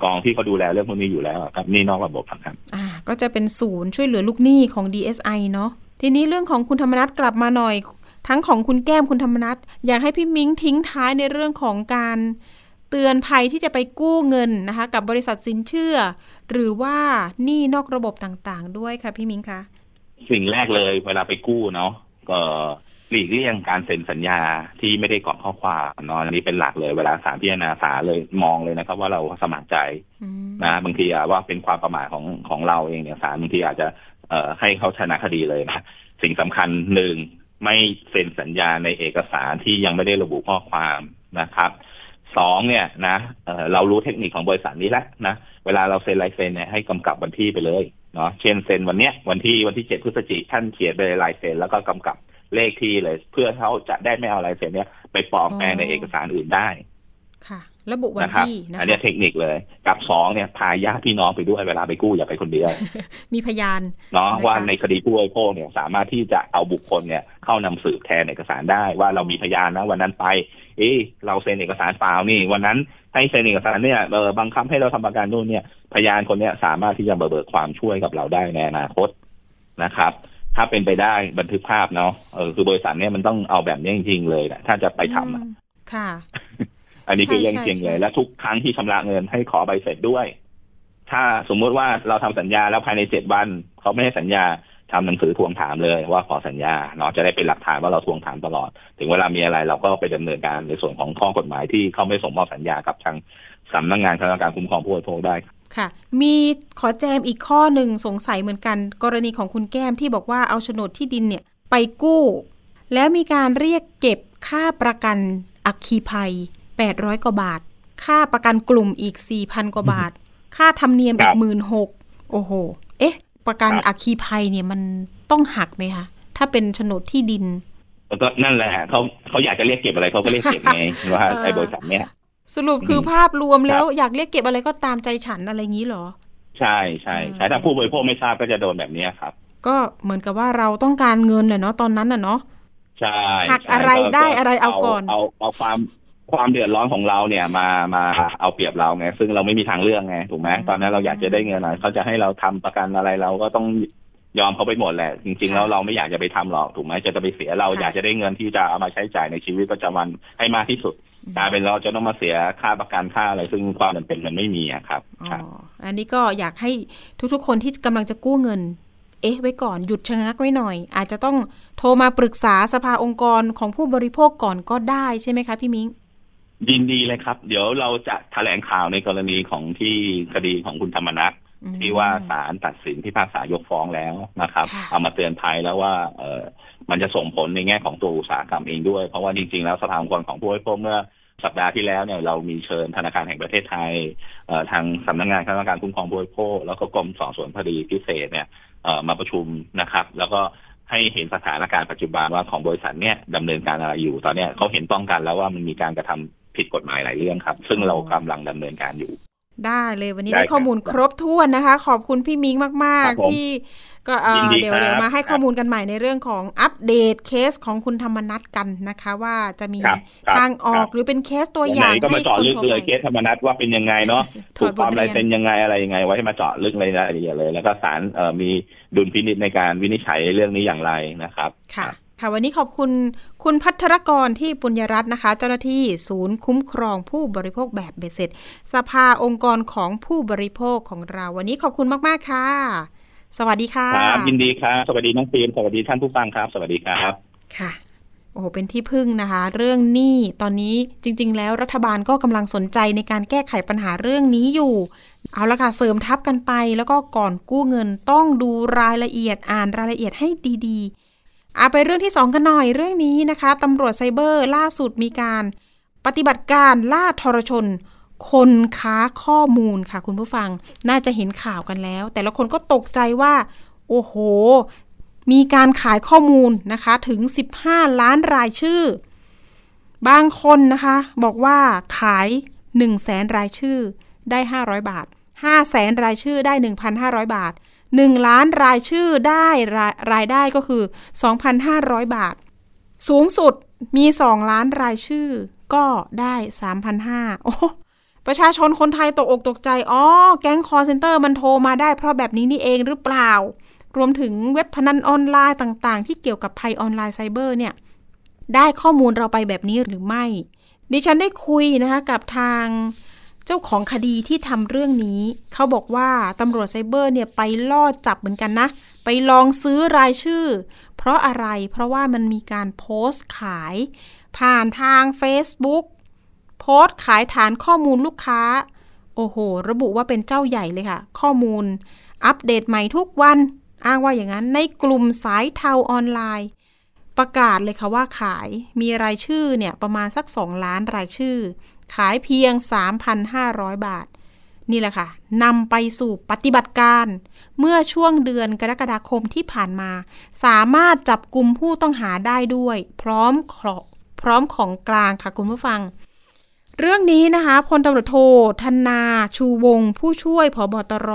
กองที่เขาดูแลเรื่องพวกนี้อยู่แล้วครับนี่นอกระบบครับอ่าก็จะเป็นศูนย์ช่วยเหลือลูกหนี้ของ DSI เนาะทีนี้เรื่องของคุณธรรมนัทกลับมาหน่อย ทั้งของคุณแก้มคุณธรรมนัทอยากให้พี่มิ้งทิ้งท้ายในเรื่องของการ เตือนภัยที่จะไปกู้เงินนะคะกับบริษัทสินเชื่อ หรือว่าหนี้นอกระบบต่างๆ ด้วยค่ะพี่มิ้งคะสิ่งแรกเลยเวลาไปกู้เนาะก็หลีกเลี่ยงการเซ็นสัญญาที่ไม่ได้กรอกข้อความเนาะอันนี้เป็นหลักเลยเวลาศาลพิจารณาศาลเลยมองเลยนะครับ ว่าเราสมัครใจอืมนะ บางทีอะว่าเป็นความประมาทของของเราเองเนี่ยศาลบางทีอาจจะเอ่อให้เขาชนะคดีเลยนะสิ่งสำคัญหนึ่งไม่เซ็นสัญญาในเอกสารที่ยังไม่ได้ระบุข้อความนะครับ สองเนี่ยนะเเรารู้เทคนิคของบริษัทนี้แล้วนะเวลาเราเซ็นลายเซ็นเนี่ยให้กำกับวันที่ไปเลยเนาะเช่นเซ็นวันเนี้ยวันที่วันที่เจ็ดพฤศจิกท่านเขียนไปลายเซ็นแล้วก็กำกับเลขที่เลย เพื่อเขาจะได้ไม่เอาลายเซ็นเนี่ยไปปลอมแปลงในเอกสารอื่นได้ ค่ะระบุวันนะครับที่นะอันเนี้ยคะเทคนิคเลย กับสองเนี่ยพาญาติพี่น้องไปด้วยเวลาไปกู้อย่าไปคนเดียว มีพยานเนาะนะคะว่าในคดีผู้บริโภคเนี่ยสามารถที่จะเอาบุคคลเนี่ยเข้านำสืบแทนเอกสารได้ว่าเรามีพยานนะวันนั้นไป เอ๊ะเราเซ็นเอกสารเปล่านี่ วันนั้นให้เซ็นเอกสารเนี่ยเออบังคับให้เราทำประกันนู่นเนี่ย พยานคนเนี้ยสามารถที่จะมาเบิกความช่วยกับเราได้ในอนาคตนะครับถ้าเป็นไปได้บันทึกภาพเนาะเออคือบริษัทเนี่ยมันต้องเอาแบบนี้จริงๆเลยแหละถ้าจะไปทำอะอืมค่ะ อันนี้คือใช่เรื่องใช่จริงเลยใช่และทุกครั้งที่ชำระเงินให้ขอใบเสร็จด้วย ถ้าสมมุติว่าเราทำสัญญาแล้วภายในเจ็ดวันเขาไม่ให้สัญญาทำหนังสือทวงถามเลยว่าขอสัญญาเนาะจะได้เป็นหลักฐานว่าเราทวงถามตลอด ถึงเวลามีอะไรเราก็ไปดำเนินการในส่วนของข้อกฎหมายที่เขาไม่ส่งมอบสัญญากับทางสำนักงานคณะกรรมการคุ้มครองผู้บริโภคได้ค่ะ มีขอแจมอีกข้อหนึ่งสงสัยเหมือนกัน กรณีของคุณแก้มที่บอกว่าเอาโฉนดที่ดินเนี่ยไปกู้ แล้วมีการเรียกเก็บค่าประกันอัคคีภัย 800 กว่าบาท ค่าประกันกลุ่มอีก 4,000 กว่าบาท ค่าธรรมเนียมอีครักบหมื่นหกโอ้โห เอ๊ะ ประกันครับอัคคีภัยเนี่ยมันต้องหักไหมคะ ถ้าเป็นโฉนดที่ดินแล้วก็นั่นแหละเขาเขาอยากจะเรียกเก็บอะไรเขาก็เรียกเก็บไงว่าเออไอ้บริษัทเนี้ยสรุปคืออืมภาพรวมแล้วครับอยากเรียกเก็บอะไรก็ตามใจฉันอะไรงี้เหรอ ใช่ใช่ใช่อืมถ้าผู้บริโภคไม่ทราบก็จะโดนแบบเนี้ยครับ ก็เหมือนกับว่าเราต้องการเงินแหละเนาะตอนนั้นน่ะเนาะใช่หักใช่อะไรได้อะไรเอาก่อน เอาเอาความ ความเดือดร้อนของเราเนี่ยมามาเอาเปรียบเราไง ซึ่งเราไม่มีทางเลือกไงถูกไหมอืมตอนนั้นเราอยากจะได้เงินหน่อยเขาจะให้เราทำประกันอะไรเราก็ต้องยอมเขาไปหมดแหละ จริงๆแล้วเราไม่อยากจะไปทำหรอกถูกไหมจะจะไปเสียเราค่ะอยากจะได้เงินที่จะเอามาใช้จ่ายในชีวิตประจำวันให้มากที่สุดกลายเป็นเราจะต้องมาเสียค่าประกันค่าอะไรซึ่งความจำเป็นมันไม่มีอะครับอ๋อครับอันนี้ก็อยากให้ทุกๆคนที่กำลังจะกู้เงิน เอ๊ะไว้ก่อนหยุดชะงักไว้หน่อย อาจจะต้องโทรมาปรึกษาสภาองค์กรของผู้บริโภคก่อนก็ได้ใช่ไหมคะพี่มิ้ง ยินดีเลยครับ เดี๋ยวเราจะแถลงข่าวในกรณีของที่คดีของคุณธรรมนัฐอืมที่ว่าศาลตัดสินพิพากษายกฟ้องแล้วนะครับค่ะเอามาเตือนภัยแล้วว่า เออมันจะส่งผลในแง่ของตัวอุตสาหกรรมเองด้วย เพราะว่าจริงๆแล้วสภาองค์กรของผู้บริโภคเมื่อสัปดาห์ที่แล้วเนี่ยเรามีเชิญธนาคารแห่งประเทศไทยเอ่อทางสำนักงานคณะกรรมการคุ้มครองผู้บริโภคแล้วก็กรมสอบสวนคดีพิเศษเนี่ยเอ่อมาประชุมนะครับ แล้วก็ให้เห็นสถานการณ์ปัจจุบันว่าของบริษัทเนี่ยดำเนินการอะไรอยู่ตอนเนี้ยเขาเห็นต้องกันแล้วว่ามันมีการกระทำ ผิดกฎหมายหลายเรื่องครับ ซึ่งเรากำลังดำเนินการอยู่ ได้เลยวันนี้ได้ได้ข้อมูลครับครบถ้วนนะคะ ขอบคุณพี่มิ้งมากครับผมๆที่ก็เอ่อยินดีเดี๋ยวครับเดี๋ยวมาให้ครับข้อมูลกันใหม่ในเรื่องของอัปเดตเคสของคุณธรรมนัทกันนะคะ ว่าจะมีครับครับทางออกครับหรือเป็นเคสตัวไหอย่างนก็มาเจาะลึกเลยให้เคสธรรมนัฐว่าเป็นยังไงเนาะถถูอดกบคทวามเรีลายยนเซ็นยังไงอะไรยังไง ไว้ให้มาเจาะลึกในรายละเอียดเลย แล้วก็ศาลเอ่อมีดุลพินิจในการวินิจฉัยเรื่องนี้อย่างไรนะครับค่ะ ค่ะ วันนี้ขอบคุณคุณพัทรกรที่ปุญญรัตน์นะคะ เจ้าหน้าที่ศูนย์คุ้มครองผู้บริโภคแบบเบ็ดเสร็จสภาองค์กรของผู้บริโภคของเรา วันนี้ขอบคุณมาก ๆ ค่ะ สวัสดีค่ะครับยินดีครับ สวัสดีน้องฟิล์มสวัสดีท่านผู้ฟังครับ สวัสดีครับค่ะโอ้โห เป็นที่พึ่งนะคะ เรื่องหนี้ตอนนี้จริง ๆ แล้วรัฐบาลก็กำลังสนใจในการแก้ไขปัญหาเรื่องนี้อยู่ เอาละค่ะ เสริมทับกันไป แล้วก็ก่อนกู้เงินต้องดูรายละเอียดอ่านรายละเอียดให้ดี ๆ เอาไปเรื่องที่สองกันหน่อยเรื่องนี้นะคะตำรวจไซเบอร์ล่าสุดมีการ ปฏิบัติการล่าทรชน คนค้าข้อมูลค่ะคุณผู้ฟังน่าจะเห็นข่าวกันแล้ว แต่ละคนก็ตกใจว่า โอ้โห มีการขายข้อมูลนะคะถึง 15 ล้านรายชื่อ บางคนนะคะ บอกว่าขาย1 0 0 0 0แสนรายชื่อได้ 500 บาท5แสนรายชื่อได้ 1,500 บาท 1 ล้านรายชื่อได้รายรายได้ก็คือ 2,500 บาท สูงสุดมี 2 ล้านรายชื่อ ก็ได้ 3,500โอ้ประชาชนคนไทยตกอกตกใจ อ๋อ แก๊งคอลเซ็นเตอร์มันโทรมาได้เพราะแบบนี้นี่เองหรือเปล่า รวมถึงเว็บพนันออนไลน์ต่างๆ ที่เกี่ยวกับภัยออนไลน์ไซเบอร์เนี่ย ได้ข้อมูลเราไปแบบนี้หรือไม่ ดิฉันได้คุยนะคะกับทาง เจ้าของคดีที่ทำเรื่องนี้ เขาบอกว่าตำรวจไซเบอร์เนี่ยไปล่อจับเหมือนกันนะ ไปลองซื้อรายชื่อ เพราะอะไรเพราะว่ามันมีการโพสต์ขาย ผ่านทาง Facebook โพสต์ขายฐานข้อมูลลูกค้า โอ้โห ระบุว่าเป็นเจ้าใหญ่เลยค่ะ ข้อมูล อัปเดตใหม่ทุกวัน อ้างว่าอย่างนั้นในกลุ่มสายเทาออนไลน์ ประกาศเลยค่ะว่าขายมีรายชื่อเนี่ยประมาณสัก 2 ล้านรายชื่อ ขายเพียง 3,500 บาท นี่แหละค่ะนำไปสู่ปฏิบัติการ เมื่อช่วงเดือนกรกฎาคมที่ผ่านมา สามารถจับกลุ่มผู้ต้องหาได้ด้วย พร้อมพร้อมของกลางค่ะคุณผู้ฟัง เรื่องนี้นะคะพลตำรวจโทธนาชูวง ผู้ช่วยผบตร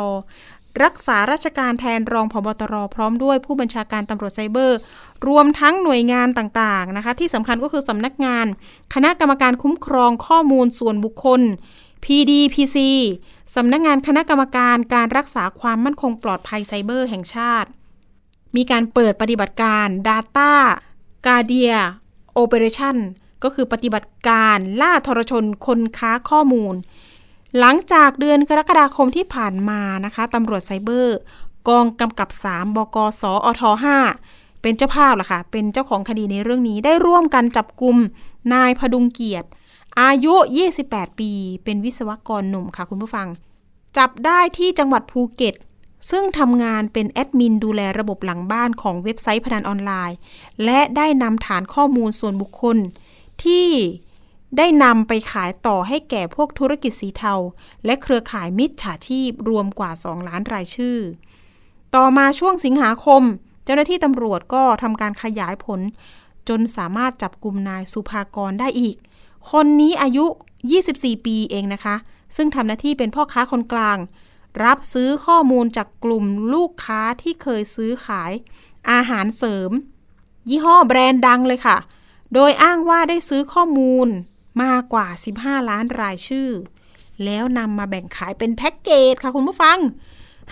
รักษาราชการแทนรองผบตรพร้อมด้วยผู้บัญชาการตำรวจไซเบอร์ รวมทั้งหน่วยงานต่างๆนะคะ ที่สำคัญก็คือสำนักงาน คณะกรรมการคุ้มครองข้อมูลส่วนบุคคล PDPC สำนักงานคณะกรรมการการรักษาความมั่นคงปลอดภัยไซเบอร์แห่งชาติ มีการเปิดปฏิบัติการ Data Guardia Operation ก็คือปฏิบัติการล่าทรชนคนค้าข้อมูล หลังจากเดือนกรกฎาคมที่ผ่านมานะคะตำรวจไซเบอร์ กองกำกับ 3 บกสอท5เป็นเจ้าภาพล่ะค่ะ เป็นเจ้าของคดีในเรื่องนี้ได้ร่วมกันจับกลุ่มนายพดุงเกียรติ อายุ 28 ปี เป็นวิศวกรหนุ่มค่ะคุณผู้ฟัง จับได้ที่จังหวัดภูเก็ต ซึ่งทำงานเป็นแอดมินดูแลระบบหลังบ้านของเว็บไซต์พนันออนไลน์ และได้นำฐานข้อมูลส่วนบุคคลที่ ได้นำไปขายต่อให้แก่พวกธุรกิจสีเทา และเครือข่ายมิจฉาชีพรวมกว่า 2 ล้านรายชื่อ ต่อมาช่วงสิงหาคม เจ้าหน้าที่ตำรวจก็ทำการขยายผล จนสามารถจับกลุ่มนายสุภากรได้อีก คนนี้อายุ 24 ปีเองนะคะ ซึ่งทำหน้าที่เป็นพ่อค้าคนกลาง รับซื้อข้อมูลจากกลุ่มลูกค้าที่เคยซื้อขาย อาหารเสริม ยี่ห้อแบรนด์ดังเลยค่ะโดยอ้างว่าได้ซื้อข้อมูล มากกว่า 15 ล้านรายชื่อ แล้วนำมาแบ่งขายเป็นแพ็กเกจค่ะคุณผู้ฟัง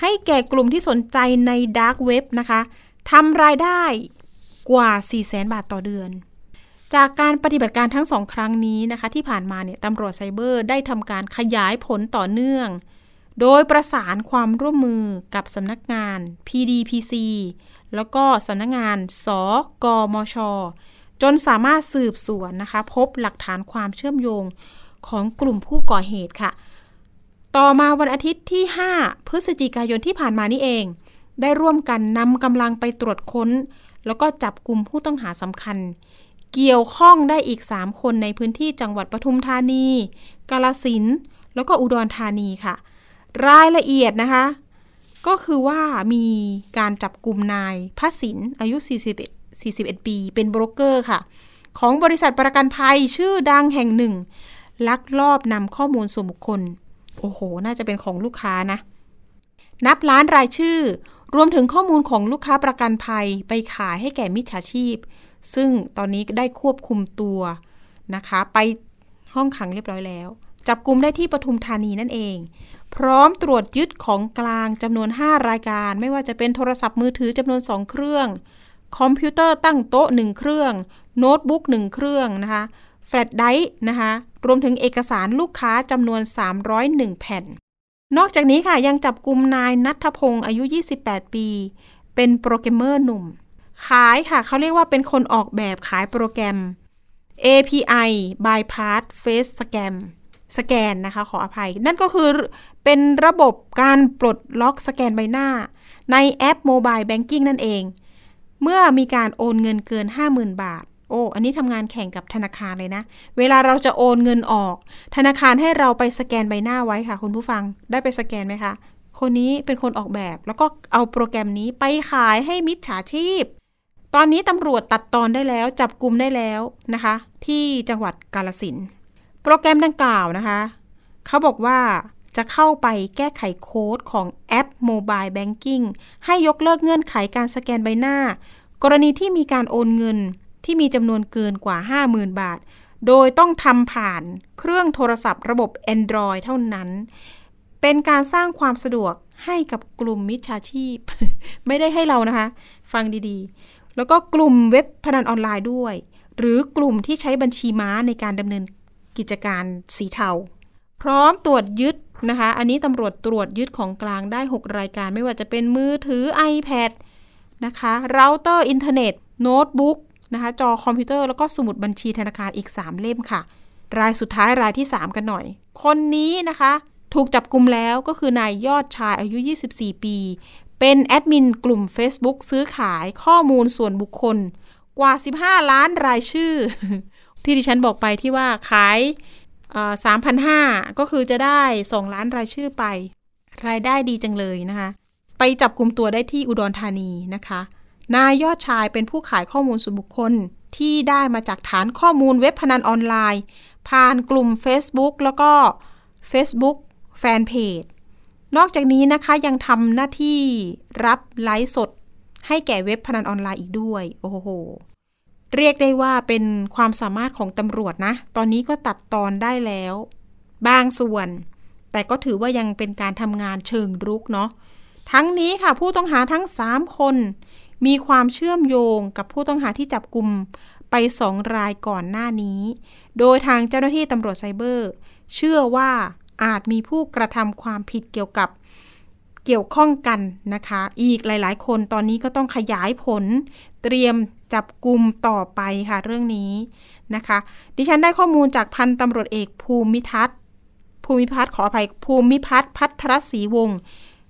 ให้แก่กลุ่มที่สนใจในดาร์กเว็บนะคะทำรายได้กว่า 4 0 0 0 0 0บาทต่อเดือน จากการปฏิบัติการทั้งสองครั้งนี้นะคะ ที่ผ่านมาเนี่ยตำรวจไซเบอร์ได้ทำการขยายผลต่อเนื่อง โดยประสานความร่วมมือกับสำนักงาน PDPC แล้วก็สำนักงาน สกมช จนสามารถสืบสวนนะคะ พบหลักฐานความเชื่อมโยงของกลุ่มผู้ก่อเหตุค่ะ ต่อมาวันอาทิตย์ที่ 5 พฤศจิกายนที่ผ่านมานี่เอง ได้ร่วมกันนำกำลังไปตรวจค้น แล้วก็จับกลุ่มผู้ต้องหาสำคัญ เกี่ยวข้องได้อีก 3 คนในพื้นที่จังหวัดปทุมธานี กาลสินแล้วก็อุดรธานีค่ะ รายละเอียดนะคะ ก็คือว่ามีการจับกลุ่มนายพระสินอายุ 41 41 ปี เป็นโบรกเกอร์ค่ะ ของบริษัทประกันภัยชื่อดังแห่งหนึ่ง ลักลอบนำข้อมูลส่วนบุคคล โอ้โห น่าจะเป็นของลูกค้านะ นับล้านรายชื่อ รวมถึงข้อมูลของลูกค้าประกันภัยไปขายให้แก่มิจฉาชีพ ซึ่งตอนนี้ได้ควบคุมตัวนะคะ ไปห้องขังเรียบร้อยแล้ว จับกลุ่มได้ที่ปทุมธานีนั่นเอง พร้อมตรวจยึดของกลางจำนวน 5 รายการ ไม่ว่าจะเป็นโทรศัพท์มือถือจำนวน 2 เครื่อง คอมพิวเตอร์ตั้งโต๊ะหนึ่งเครื่อง โน้ตบุ๊กหนึ่งเครื่องนะคะแฟลชไดรฟ์นะคะรวมถึงเอกสารลูกค้าจำนวน 301 แผ่น นอกจากนี้ค่ะยังจับกลุ่มนายนัทพงศ์อายุ 28 ปี เป็นโปรแกรมเมอร์หนุ่ม ขายค่ะเขาเรียกว่าเป็นคนออกแบบขายโปรแกรม API Bypass Face Scan สแกนนะคะขออภัย นั่นก็คือเป็นระบบการปลดล็อกสแกนใบหน้า ในแอปโมบายแบงกิ้งนั่นเอง เมื่อมีการโอนเงินเกิน 50,000 บาท โอ้ อันนี้ทำงานแข่งกับธนาคารเลยนะ เวลาเราจะโอนเงินออก ธนาคารให้เราไปสแกนใบหน้าไว้ค่ะ คุณผู้ฟัง ได้ไปสแกนไหมคะ คนนี้เป็นคนออกแบบ แล้วก็เอาโปรแกรมนี้ไปขายให้มิจฉาชีพ ตอนนี้ตำรวจตัดตอนได้แล้ว จับกลุ่มได้แล้วนะคะ ที่จังหวัดกาลสิน โปรแกรมดังกล่าวนะคะ เขาบอกว่า จะเข้าไปแก้ไขโค้ดของแอปโมบายแบงกิ้งให้ยกเลิกเงื่อนไขการสแกนใบหน้า กรณีที่มีการโอนเงินที่มีจำนวนเกินกว่า 50,000 บาท โดยต้องทำผ่านเครื่องโทรศัพท์ระบบ Android เท่านั้น เป็นการสร้างความสะดวกให้กับกลุ่มมิจฉาชีพ ไม่ได้ให้เรานะคะ ฟังดีๆ แล้วก็กลุ่มเว็บพนันออนไลน์ด้วย หรือกลุ่มที่ใช้บัญชีม้าในการดำเนินกิจการสีเทา พร้อมตรวจยึด นะคะ อันนี้ตำรวจตรวจยึดของกลางได้ 6 รายการไม่ว่าจะเป็นมือถือ iPad นะคะเราเตอร์อินเทอร์เน็ตโน้ตบุ๊กนะคะจอคอมพิวเตอร์แล้วก็สมุดบัญชีธนาคารอีก 3 เล่มค่ะ รายสุดท้ายรายที่ 3 กันหน่อย คนนี้นะคะ ถูกจับกลุ่มแล้วก็คือนายยอดชายอายุ 24 ปี เป็นแอดมินกลุ่ม Facebook ซื้อขายข้อมูลส่วนบุคคล กว่า 15 ล้านรายชื่อ ที่ดิฉันบอกไปที่ว่าขาย สามพันห้าก็คือจะได้สองล้านรายชื่อไป รายได้ดีจังเลยนะคะ ไปจับกลุ่มตัวได้ที่อุดรธานีนะคะ นายยอดชายเป็นผู้ขายข้อมูลส่วนบุคคลที่ได้มาจากฐานข้อมูลเว็บพนันออนไลน์ ผ่านกลุ่ม Facebook แล้วก็ Facebook แฟนเพจนอกจากนี้นะคะยังทำหน้าที่รับไลฟ์สดให้แก่เว็บพนันออนไลน์อีกด้วย โอ้โห เรียกได้ว่าเป็นความสามารถของตำรวจนะ ตอนนี้ก็ตัดตอนได้แล้ว บางส่วน แต่ก็ถือว่ายังเป็นการทำงานเชิงรุกเนาะ ทั้งนี้ค่ะผู้ต้องหาทั้ง 3 คน มีความเชื่อมโยงกับผู้ต้องหาที่จับกลุ่มไปสองรายก่อนหน้านี้ โดยทางเจ้าหน้าที่ตำรวจไซเบอร์ เชื่อว่าอาจมีผู้กระทำความผิดเกี่ยวกับเกี่ยวข้องกันนะคะ อีกหลาย ๆ คนตอนนี้ก็ต้องขยายผล เตรียม จับกลุ่มต่อไปค่ะเรื่องนี้นะคะ ดิฉันได้ข้อมูลจากพันตำรวจเอกภูมิทัศน์ ภูมิพัฒน์ขออภัยภูมิพัฒน์พัทรศรีวงศ์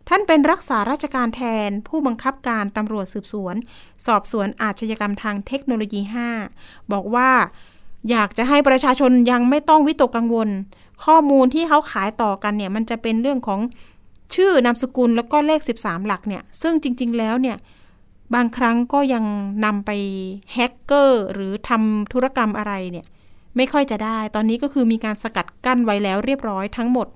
ท่านเป็นรักษาราชการแทนผู้บังคับการตำรวจสืบสวน สอบสวนอาชญากรรมทางเทคโนโลยี 5 บอกว่าอยากจะให้ประชาชนยังไม่ต้องวิตกกังวล ข้อมูลที่เขาขายต่อกันเนี่ย มันจะเป็นเรื่องของชื่อนามสกุลแล้วก็เลข 13 หลักเนี่ย ซึ่งจริง ๆ แล้วเนี่ย บางครั้งก็ยังนำไปแฮกเกอร์หรือทำธุรกรรมอะไรเนี่ยไม่ค่อยจะได้ ตอนนี้ก็คือมีการสกัดกั้นไว้แล้วเรียบร้อยทั้งหมด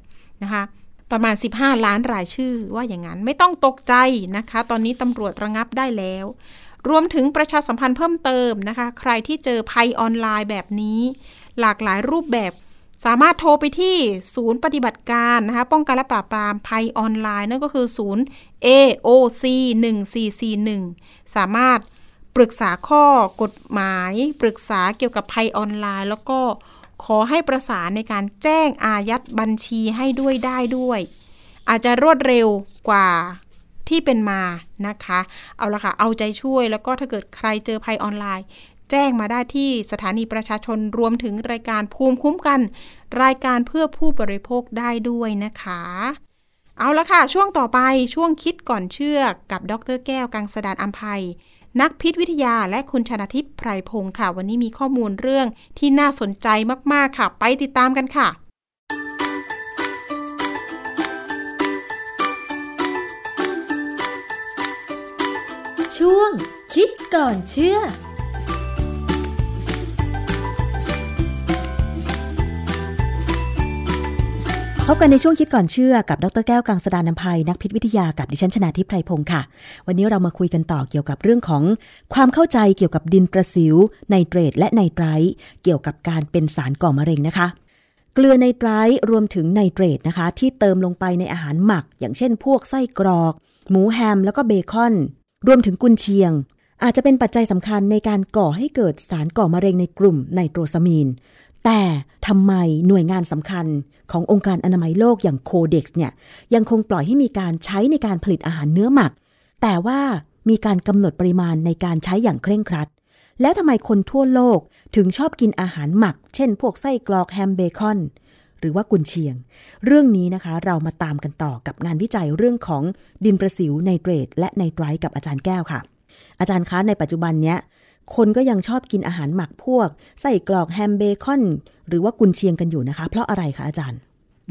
นะคะประมาณ 15 ล้านรายชื่อว่าอย่างนั้นไม่ต้องตกใจนะคะ ตอนนี้ตำรวจระงับได้แล้ว รวมถึงประชาสัมพันธ์เพิ่มเติมนะคะ ใครที่เจอภัยออนไลน์แบบนี้ หลากหลายรูปแบบ สามารถโทรไปที่ศูนย์ปฏิบัติการนะคะป้องกันและปราบปรามภัยออนไลน์ นั่นก็คือศูนย์ AOC 1441สามารถปรึกษาข้อกฎหมาย ปรึกษาเกี่ยวกับภัยออนไลน์ แล้วก็ขอให้ประสานในการแจ้งอายัดบัญชีให้ด้วยได้ด้วย อาจจะรวดเร็วกว่าที่เป็นมานะคะ เอาละค่ะ เอาใจช่วยแล้วก็ถ้าเกิดใครเจอภัยออนไลน์ แจ้งมาได้ที่สถานีประชาชนรวมถึงรายการภูมิคุ้มกัน รายการเพื่อผู้บริโภคได้ด้วยนะคะ เอาละค่ะ ช่วงต่อไปช่วงคิดก่อนเชื่อกับดรแก้วกังสดานอัมภัยนักพิษวิทยาและคุณชนาทิพย์ไพรพงศ์ค่ะ วันนี้มีข้อมูลเรื่องที่น่าสนใจมาก ๆ ค่ะ ไปติดตามกันค่ะ ช่วงคิดก่อนเชื่อ บกันในช่วงคิดก่อนเชื่อกับดรแก้วกังสดานนภัยนักพิษวิทยากับดิฉันชนาทิพไพรพงศ์ค่ะ วันนี้เรามาคุยกันต่อเกี่ยวกับเรื่องของความเข้าใจเกี่ยวกับดินประสิวไนเตรตและไนไตรท์เกี่ยวกับการเป็นสารก่อมะเร็งนะคะ เกลือไนไตรท์รวมถึงไนเตรตนะคะ ที่เติมลงไปในอาหารหมัก อย่างเช่น พวกไส้กรอก หมูแฮม แล้วก็เบคอน รวมถึงกุนเชียงอาจจะเป็นปัจจัยสำคัญในการก่อให้เกิดสารก่อมะเร็งในกลุ่มไนโตรซามีน แต่ทำไมหน่วยงานสำคัญขององค์การอนามัยโลกอย่างโคเด็กซ์เนี่ยยังคงปล่อยให้มีการใช้ในการผลิตอาหารเนื้อหมัก แต่ว่ามีการกำหนดปริมาณในการใช้อย่างเคร่งครัด แล้วทำไมคนทั่วโลกถึงชอบกินอาหารหมัก เช่น พวกไส้กรอกแฮมเบคอน หรือว่ากุนเชียง เรื่องนี้นะคะเรามาตามกันต่อกับงานวิจัยเรื่องของดินประสิวไนเตรตและไนไตรต์กับอาจารย์แก้วค่ะ อาจารย์คะในปัจจุบันเนี้ย คนก็ยังชอบกินอาหารหมักพวกไส้กรอกแฮมเบคอน หรือว่ากุนเชียงกันอยู่นะคะ เพราะอะไรคะอาจารย์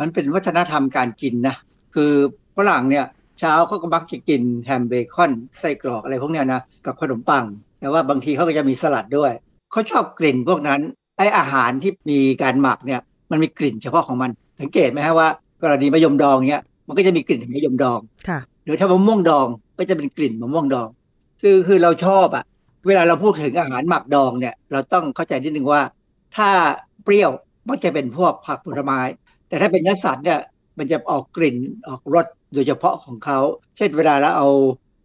มันเป็นวัฒนธรรมการกินนะ คือฝรั่งเนี่ยเช้าเขาก็มักจะกินแฮมเบคอนไส้กรอกอะไรพวกเนี้ยนะกับขนมปัง แต่ว่าบางทีเขาก็จะมีสลัดด้วยเขาชอบกลิ่นพวกนั้นไออาหารที่มีการหมักเนี่ยมันมีกลิ่นเฉพาะของมัน สังเกตไหมฮะว่ากรณีมะยมดองเนี่ยมันก็จะมีกลิ่นของมะยมดองค่ะหรือถ้ามะม่วงดองก็จะเป็นกลิ่นมะม่วงดอง คือคือเราชอบอะ เวลาเราพูดถึงอาหารหมักดองเนี่ย เราต้องเข้าใจนิดนึงว่า ถ้าเปรี้ยวมันจะเป็นพวกผักผลไม้ แต่ถ้าเป็นเนื้อสัตว์เนี่ยมันจะออกกลิ่นออกรสโดยเฉพาะของเขา เช่นเวลาเราเอา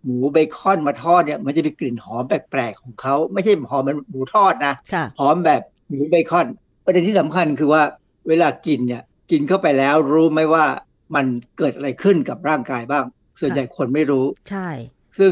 หมูเบคอนมาทอดเนี่ยมันจะมีกลิ่นหอมแปลกๆของเขา ไม่ใช่หอมเหมือนหมูทอดนะหอมแบบหมูเบคอน ประเด็นที่สำคัญคือว่าเวลากินเนี่ยกินเข้าไปแล้วรู้ไหมว่ามันเกิดอะไรขึ้นกับร่างกายบ้าง ส่วนใหญ่คนไม่รู้ ใช่ ซึ่ง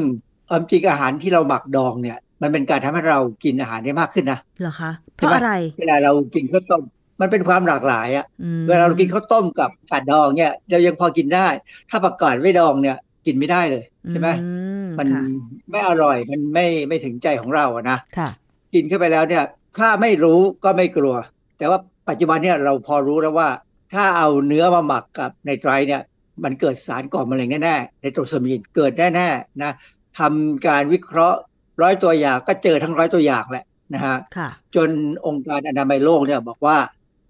ความจริงอาหารที่เราหมักดองเนี่ย มันเป็นการทำให้เรากินอาหารได้มากขึ้นนะเหรอคะเพราะอะไรเวลาเรากินข้าวต้ม มันเป็นความหลากหลายอะอืมเวลาเรากินข้าวต้มกับผัดดองเนี่ยเรายังพอกินได้ ถ้าประกาศไม่ดองเนี่ย กินไม่ได้เลยใช่ไหมอืมันค่ะไม่อร่อยมันไม่ไม่ถึงใจของเราอะนะค่ะกินเข้าไปแล้วเนี่ย ถ้าไม่รู้ก็ไม่กลัว แต่ว่าปัจจุบันเนี่ยเราพอรู้แล้วว่า ถ้าเอาเนื้อมาหมักกับไนไตรเนี่ย มันเกิดสารก่อมะเร็งแน่ๆในโตรซามีนเกิดแน่ๆนะทำการวิเคราะห์ ร้อยตัวอย่างก็เจอทั้งร้อยตัวอย่างแหละนะฮะค่ะจนองค์การอนามัยโลกเนี่ยบอกว่า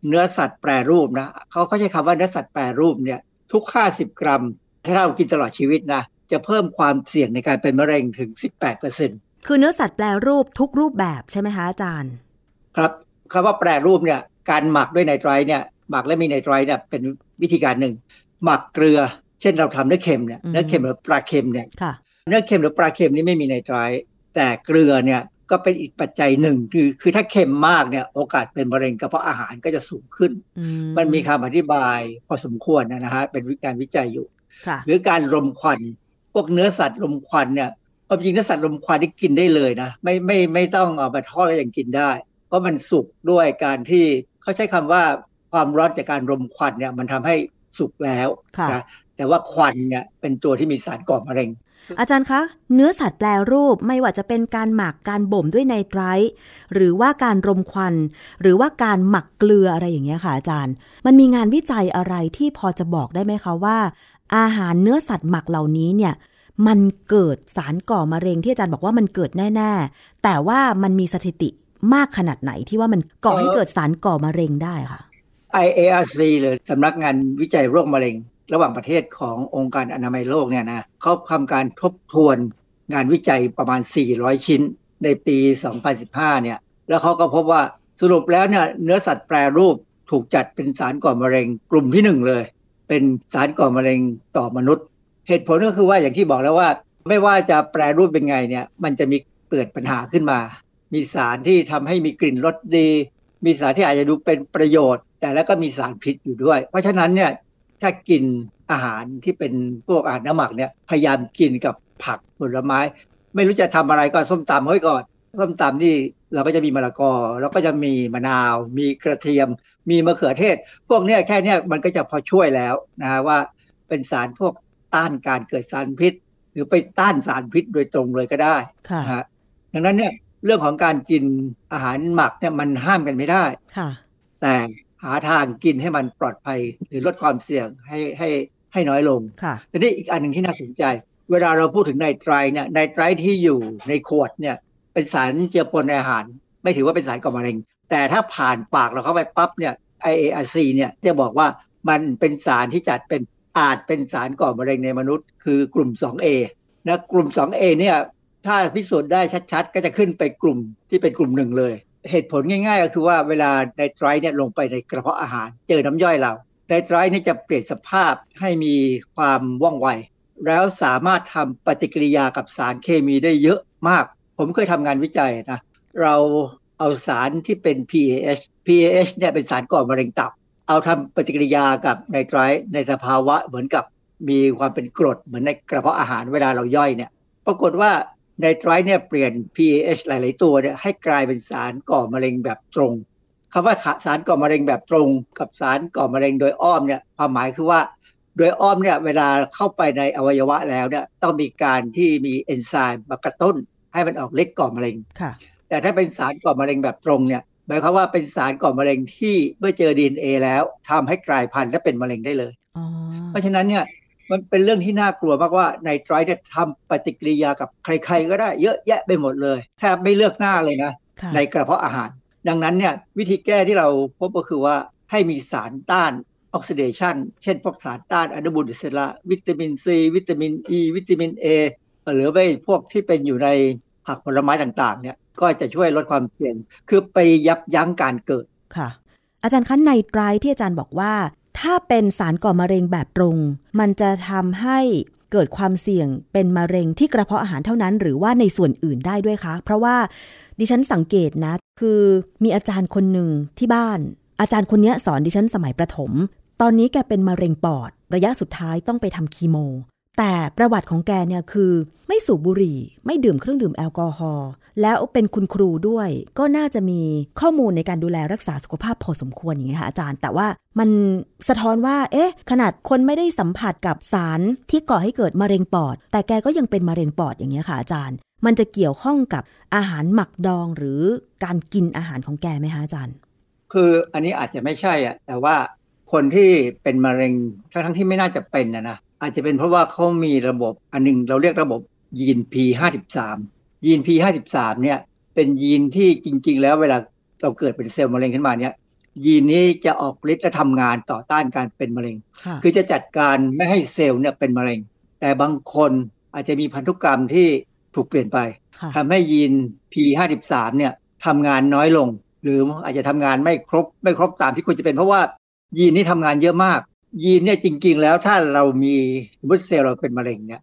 เนื้อสัตว์แปรรูปนะเขาเขาใช้คำว่าเนื้อสัตว์แปรรูปเนี่ยทุก 50 กรัม ถ้าเรากินตลอดชีวิตนะจะเพิ่มความเสี่ยงในการเป็นมะเร็งถึง 18เปอร์เซ็นคือเนื้อสัตว์แปลรูปทุกรูปแบบใช่ไหมคะอาจารย์ ครับคำว่าแปรรูปเนี่ยการหมักด้วยไนไตรเนี่ยหมักและมีไนไตรเนี่ยเป็นวิธีการหนึ่ง หมักเกลือ เช่นเราทำเนื้อเค็มเนี่ยอืมเนื้อเค็มหรือปลาเค็มเนี่ยค่ะเนื้อเค็มหรือปลาเค็มนี่ไม่มีไนไตร แต่เกลือเนี่ยก็เป็นอีกปัจจัยหนึ่งคือคือถ้าเค็มมากเนี่ยโอกาสเป็นมะเร็งกระเพาะอาหารก็จะสูงขึ้นอืมันมีคำอธิบายพอสมควรนะฮะเป็นการวิจัยอยู่ค่ะหรือการรมควันพวกเนื้อสัตว์รมควันเนี่ยความจริงเนื้อสัตว์รมควันที่กินได้เลยนะไม่ไม่ไม่ต้องเอามาทอดก็ยังกินได้ เพราะมันสุกด้วยการที่เขาใช้คำว่าความร้อนจากการรมควันเนี่ยมันทำให้สุกแล้วค่ะนะ แต่ว่าควันเนี่ยเป็นตัวที่มีสารก่อมะเร็ง อาจารย์คะ เนื้อสัตว์แปลรูปไม่ว่าจะเป็นการหมักการบ่มด้วยไนไตรท์หรือว่าการรมควัน หรือว่าการหมักเกลืออะไรอย่างเงี้ยค่ะอาจารย์ มันมีงานวิจัยอะไรที่พอจะบอกได้ไหมคะว่า อาหารเนื้อสัตว์หมักเหล่านี้เนี่ยมันเกิดสารก่อมะเร็งที่อาจารย์บอกว่ามันเกิดแน่ ๆ แต่ว่ามันมีสถิติมากขนาดไหนที่ว่ามันก่อให้เกิดสารก่อมะเร็งได้ค่ะ IARC หรือสำนักงานวิจัยโรคมะเร็ง ระหว่างประเทศขององค์การอนามัยโลกเนี่ยนะเขาทำการทบทวนงานวิจัยประมาณ 400 ชิ้นในปี 2015 เนี่ย แล้วเขาก็พบว่าสรุปแล้วเนี่ยเนื้อสัตว์แปรรูปถูกจัดเป็นสารก่อมะเร็งกลุ่มที่หนึ่งเลย เป็นสารก่อมะเร็งต่อมนุษย์ เหตุผลก็คือว่าอย่างที่บอกแล้วว่า ไม่ว่าจะแปรรูปเป็นไงเนี่ย มันจะมีเกิดปัญหาขึ้นมา มีสารที่ทำให้มีกลิ่นรสดี มีสารที่อาจจะดูเป็นประโยชน์ แต่แล้วก็มีสารพิษอยู่ด้วย เพราะฉะนั้นเนี่ย ถ้ากินอาหารที่เป็นพวกอาหารน้ำหมักเนี่ยพยายามกินกับผักผลไม้ ไม่รู้จะทำอะไรก็ส้มตำไว้ก่อนส้มตำนี่เราก็จะมีมะละกอแล้วก็จะมีมะนาว มีกระเทียม มีมะเขือเทศ พวกเนี้ยแค่เนี้ยมันก็จะพอช่วยแล้วนะฮะว่าเป็นสารพวกต้านการเกิดสารพิษ หรือไปต้านสารพิษโดยตรงเลยก็ได้ค่ะนะฮะดังนั้นเนี่ยเรื่องของการกินอาหารหมักเนี่ยมันห้ามกันไม่ได้ค่ะแต่ หาทางกินให้มันปลอดภัย หรือลดความเสี่ยงให้ให้ให้น้อยลงค่ะทีนี้อีกอันหนึ่งที่น่าสนใจ เวลาเราพูดถึงไนไตรเนี่ยไนไตรที่อยู่ในขวดเนี่ยเป็นสารเจือปนในอาหาร ไม่ถือว่าเป็นสารก่อมะเร็ง แต่ถ้าผ่านปากเราเข้าไปปั๊บเนี่ย IARC เนี่ยจะบอกว่ามันเป็นสารที่จัดเป็นอาจเป็นสารก่อมะเร็งในมนุษย์ คือกลุ่ม 2A นะกลุ่ม 2A เนี่ยถ้าพิสูจน์ได้ชัดๆ ก็จะขึ้นไปกลุ่มที่เป็นกลุ่มหนึ่งเลย เหตุผลง่าย ๆ ก็คือว่าเวลาไนไตรเนี่ยลงไปในกระเพาะอาหาร เจอน้ำย่อยเราไนไตรเนี่จะเปลี่ยนสภาพให้มีความว่องไว แล้วสามารถทำปฏิกิริยากับสารเคมีได้เยอะมาก ผมเคยทำงานวิจัยนะเราเอาสารที่เป็น PAH PAH เนี่ยเป็นสารก่อมะเร็งตับ เอาทำปฏิกิริยากับไนไตรในสภาวะเหมือนกับมีความเป็นกรดเหมือนในกระเพาะอาหารเวลาเราย่อยเนี่ย ปรากฏว่า ไนไตรเนี่ยเปลี่ยน PAH หลาย ๆ ตัวเนี่ยให้กลายเป็นสารก่อมะเร็งแบบตรงคำว่าสารก่อมะเร็งแบบตรง กับสารก่อมะเร็งโดยอ้อมเนี่ยความหมายคือว่า โดยอ้อมเนี่ยเวลาเข้าไปในอวัยวะแล้วเนี่ยต้องมีการที่มีเอนไซม์มากระตุ้น ให้มันออกฤทธิ์ก่อมะเร็งค่ะแต่ถ้าเป็นสารก่อมะเร็งแบบตรงเนี่ยหมายความว่าเป็นสารก่อมะเร็งที่เมื่อเจอ DNA แล้วทำให้กลายพันธุ์และเป็นมะเร็งได้เลยอ๋อเพราะฉะนั้นเนี่ย มันเป็นเรื่องที่น่ากลัวมากว่าไนไตรเนี่ยทำปฏิกิริยากับใคร ๆ ก็ได้เยอะแยะไปหมดเลยแทบไม่เลือกหน้าเลยนะค่ะในกระเพาะอาหาร ดังนั้นเนี่ยวิธีแก้ที่เราพบก็คือว่าให้มีสารต้านออกซิเดชันเช่นพวกสารต้านอนุมูลอิสระ วิตามินซี วิตามินอ e, ีวิตามินเอหรือไปพวกที่เป็นอยู่ในผักผลไม้ต่างๆเนี่ยก็จะช่วยลดความเสี่ยง คือไปยับยั้งการเกิดค่ะ อาจารย์คะไนไตรท์ที่อาจารย์บอกว่า ถ้าเป็นสารก่อมะเร็งแบบตรง มันจะทำให้เกิดความเสี่ยงเป็นมะเร็งที่กระเพาะอาหารเท่านั้น หรือว่าในส่วนอื่นได้ด้วยคะ เพราะว่าดิฉันสังเกตนะ คือมีอาจารย์คนหนึ่งที่บ้าน อาจารย์คนนี้สอนดิฉันสมัยประถม ตอนนี้แกเป็นมะเร็งปอด ระยะสุดท้ายต้องไปทำคีโม แต่ประวัติของแกเนี่ยคือ ไม่สูบบุหรี่ ไม่ดื่มเครื่องดื่มแอลกอฮอล์แล้วเป็นคุณครูด้วย ก็น่าจะมีข้อมูลในการดูแลรักษาสุขภาพพอสมควรอย่างเงี้ยค่ะอาจารย์ แต่ว่ามันสะท้อนว่า เอ๊ะ ขนาดคนไม่ได้สัมผัสกับสารที่ก่อให้เกิดมะเร็งปอด แต่แกก็ยังเป็นมะเร็งปอดอย่างเงี้ยค่ะอาจารย์ มันจะเกี่ยวข้องกับอาหารหมักดองหรือการกินอาหารของแกไหมคะอาจารย์ คืออันนี้อาจจะไม่ใช่อะแต่ว่าคนที่เป็นมะเร็งทั้งทั้งที่ไม่น่าจะเป็นนะนะ อาจจะเป็นเพราะว่าเขามีระบบอันหนึงเราเรียกระบบยีน P53 ยีน P53 เนี่ยเป็นยีนที่จริง ๆ แล้วเวลาเราเกิดเป็นเซลล์มะเร็งขึ้นมาเนี่ยยีนนี้จะออกฤทธิ์และทำงานต่อต้านการเป็นมะเร็งค่ะคือจะจัดการไม่ให้เซลล์เนี่ยเป็นมะเร็ง แต่บางคนอาจจะมีพันธุกรรมที่ถูกเปลี่ยนไปค่ะทำให้ยีน P53 เนี่ยทำงานน้อยลง หรืออาจจะทำงานไม่ครบไม่ครบตามที่ควรจะเป็นเพราะว่ายีนนี้ทำงานเยอะมาก ยีนเนี่ยจริง ๆ แล้วถ้าเรามีสมมติเซลล์เราเป็นมะเร็งเนี่ย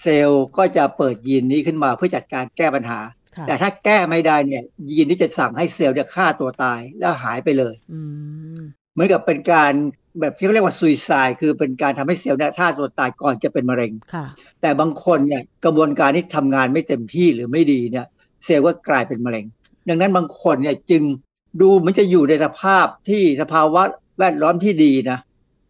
เซลล์ก็จะเปิดยีนนี้ขึ้นมาเพื่อจัดการแก้ปัญหาค่ะแต่ถ้าแก้ไม่ได้เนี่ย ยีนนี้จะสั่งให้เซลล์เนี่ยฆ่าตัวตายแล้วหายไปเลยอืมเหมือนกับเป็นการแบบที่เขาเรียกว่าซุยไซด์คือเป็นการทำให้เซลล์เนี่ยฆ่าตัวตายก่อนจะเป็นมะเร็งค่ะแต่บางคนเนี่ยกระบวนการที่ทำงานไม่เต็มที่หรือไม่ดีเนี่ย เซลล์ก็กลายเป็นมะเร็ง ดังนั้นบางคนเนี่ยจึงดูเหมันจะอยู่ในสภาพที่สภาวะแวดล้อมที่ดีนะ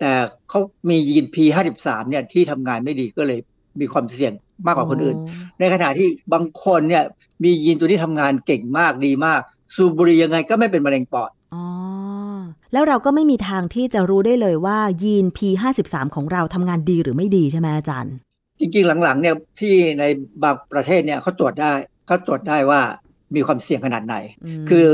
แต่เขามียีน P53 เนี่ยที่ทำงานไม่ดีก็เลยมีความเสี่ยงมากกว่าคนอื่น ในขณะที่บางคนเนี่ยมียีนตัวที่ทำงานเก่งมากดีมาก สูบบุหรี่ยังไงก็ไม่เป็นมะเร็งปอดอ๋อแล้วเราก็ไม่มีทางที่จะรู้ได้เลยว่ายีน P53 ของเราทำงานดีหรือไม่ดีใช่ไหมอาจารย์ จริงๆหลังๆเนี่ยที่ในบางประเทศเนี่ยเขาตรวจได้เขาตรวจได้ว่ามีความเสี่ยงขนาดไหนมคือ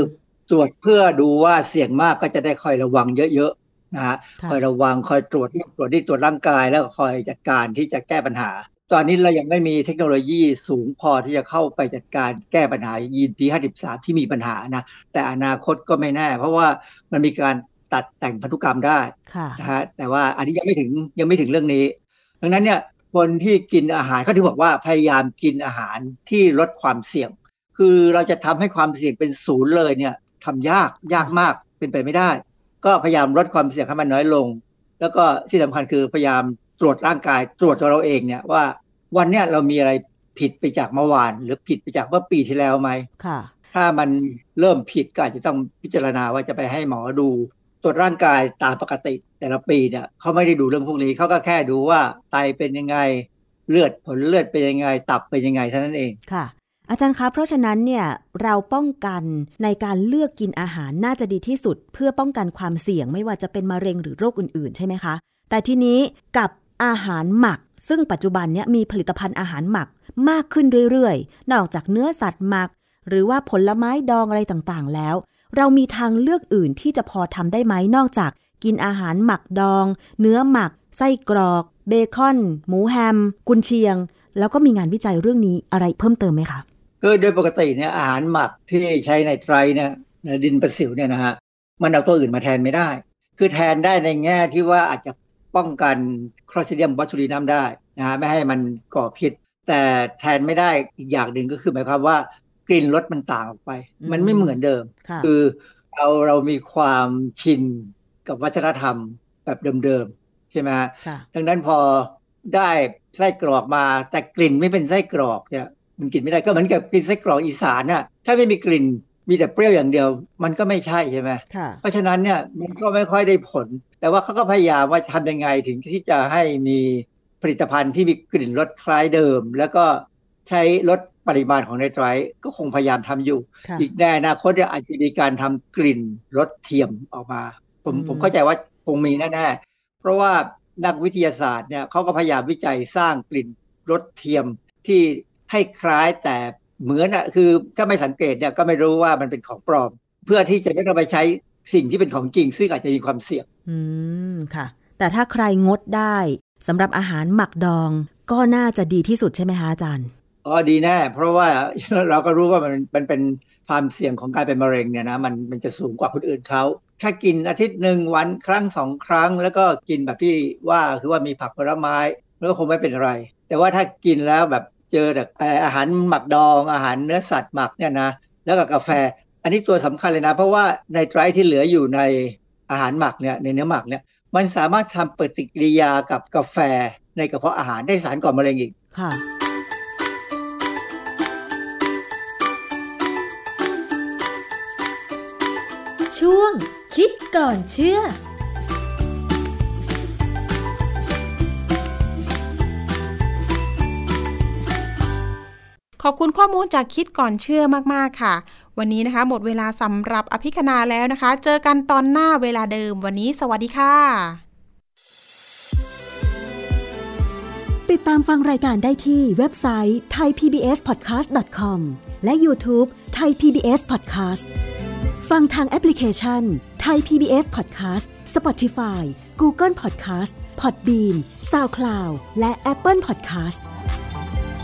ตรวจเพื่อดูว่าเสี่ยงมากก็จะได้คอยระวังเยอะๆ นะฮะค่ะคอยระวังคอยตรวจตรวจที่ตรวจร่างกาย แล้วก็คอยจัดการที่จะแก้ปัญหา ตอนนี้เรายังไม่มีเทคโนโลยีสูงพอที่จะเข้าไปจัดการแก้ปัญหายีน P53 ที่มีปัญหานะแต่อนาคตก็ไม่แน่ เพราะว่ามันมีการตัดแต่งพันธุกรรมได้ค่ะนะฮะแต่ว่าอันนี้ยังไม่ถึงยังไม่ถึงเรื่องนี้ ดังนั้นเนี่ยคนที่กินอาหารเขาถึงบอกว่าพยายามกินอาหารที่ลดความเสี่ยง คือเราจะทำให้ความเสี่ยงเป็นศูนย์เลยเนี่ยทำยากยากมากเป็นไปไม่ได้ ก็พยายามลดความเสี่ยงให้มันน้อยลง แล้วก็ที่สำคัญคือพยายามตรวจร่างกายตรวจตัวเราเองเนี่ยว่าวันเนี้ยเรามีอะไรผิดไปจากเมื่อวาน หรือผิดไปจากเมื่อปีที่แล้วไหมค่ะ ถ้ามันเริ่มผิดก็อาจจะต้องพิจารณาว่าจะไปให้หมอดู ตรวจร่างกายตามปกติ แต่ละปีเนี่ยเขาไม่ได้ดูเรื่องพวกนี้เขาก็แค่ดูว่าไตเป็นยังไงเลือดผลเลือดเป็นยังไง ตับเป็นยังไงเท่านั้นเองค่ะ อาจารย์คะ เพราะฉะนั้นเนี่ยเราป้องกันในการเลือกกินอาหารน่าจะดีที่สุด เพื่อป้องกันความเสี่ยงไม่ว่าจะเป็นมะเร็งหรือโรคอื่นๆ ใช่ไหมคะ แต่ทีนี้กับอาหารหมัก ซึ่งปัจจุบันเนี่ยมีผลิตภัณฑ์อาหารหมักมากขึ้นเรื่อยๆ นอกจากเนื้อสัตว์หมัก หรือว่าผลไม้ดองอะไรต่างๆ แล้ว เรามีทางเลือกอื่นที่จะพอทำได้ไหมนอกจากกินอาหารหมักดอง เนื้อหมัก ไส้กรอก เบคอน หมูแฮม กุนเชียง แล้วก็มีงานวิจัยเรื่องนี้อะไรเพิ่มเติมไหมคะ คือโดยปกติเนี่ยอาหารหมักที่ใช้ในไตรเนี่ยในดินประสิวเนี่ยนะฮะมันเอาตัวอื่นมาแทนไม่ได้ คือแทนได้ในแง่ที่ว่าอาจจะป้องกันคลอสเดียมบอทูลินัมได้นะฮะไม่ให้มันก่อพิษ แต่แทนไม่ได้อีกอย่างหนึ่งก็คือหมายความว่ากลิ่นรสมันต่างออกไปอืมมันไม่เหมือนเดิมค่ะคือเราเรามีความชินกับวัฒนธรรมแบบเดิมๆใช่ไหมฮะค่ะดังนั้นพอได้ไส้กรอกมาแต่กลิ่นไม่เป็นไส้กรอกเนี่ย มันกินไม่ได้ก็เหมือนกับกินไส้กรอกอีสานน่ะถ้าไม่มีกลิ่นมีแต่เปรี้ยวอย่างเดียว มันก็ไม่ใช่ใช่ไหมค่ะเพราะฉะนั้นเนี่ยมันก็ไม่ค่อยได้ผล แต่ว่าเขาก็พยายามว่าทำยังไงถึงที่จะให้มีผลิตภัณฑ์ที่มีกลิ่นรสคล้ายเดิม แล้วก็ใช้ลดปริมาณของไนไตรท์ก็คงพยายามทำอยู่ค่ะอีกในอนาคตเนี่ยอาจจะมีการทำกลิ่นรสเทียมออกมาผมอืมผมเข้าใจว่าคงมีแน่ๆเพราะว่านักวิทยาศาสตร์เนี่ยเขาก็พยายามวิจัยสร้างกลิ่นรสเทียมที่ ให้คล้ายแต่เหมือนอะคือถ้าไม่สังเกตเนี่ยก็ไม่รู้ว่ามันเป็นของปลอม เพื่อที่จะไม่ต้องไปใช้สิ่งที่เป็นของจริง ซึ่งอาจจะมีความเสี่ยงอืมค่ะ แต่ถ้าใครงดได้สำหรับอาหารหมักดองก็น่าจะดีที่สุดใช่ไหมคะอาจารย์อ๋อดีแน่เพราะว่าเราก็รู้ว่ามันมันเป็นความเสี่ยงของการเป็นมะเร็งเนี่ยนะมันมันจะสูงกว่าคนอื่นเขาถ้ากินอาทิตย์หนึ่งวันครั้งสองครั้ง แล้วก็กินแบบที่ว่าคือว่ามีผักผลไม้แล้วก็คงไม่เป็นอะไร แต่ว่าถ้ากินแล้วแบบ เจอแต่อาหารหมักดอง อาหารเนื้อสัตว์หมักเนี่ยนะแล้วก็กาแฟ อันนี้ตัวสำคัญเลยนะ เพราะว่าในไตรท์ที่เหลืออยู่ในอาหารหมักเนี่ยในเนื้อหมักเนี่ยมันสามารถทำปฏิกิริยากับกาแฟในกระเพาะอาหารได้สารก่อมะเร็งอีกค่ะช่วงคิดก่อนเชื่อ ขอบคุณข้อมูลจากคิดก่อนเชื่อมาก ๆ ค่ะ วันนี้นะคะ หมดเวลาสำหรับอภิคณาแล้วนะคะ เจอกันตอนหน้าเวลาเดิม วันนี้สวัสดีค่ะ ติดตามฟังรายการได้ที่เว็บไซต์ thaipbspodcast.com และ YouTube Thai PBS Podcast ฟังทางแอปพลิเคชัน Thai PBS Podcast Spotify Google Podcast Podbean SoundCloud และ Apple Podcast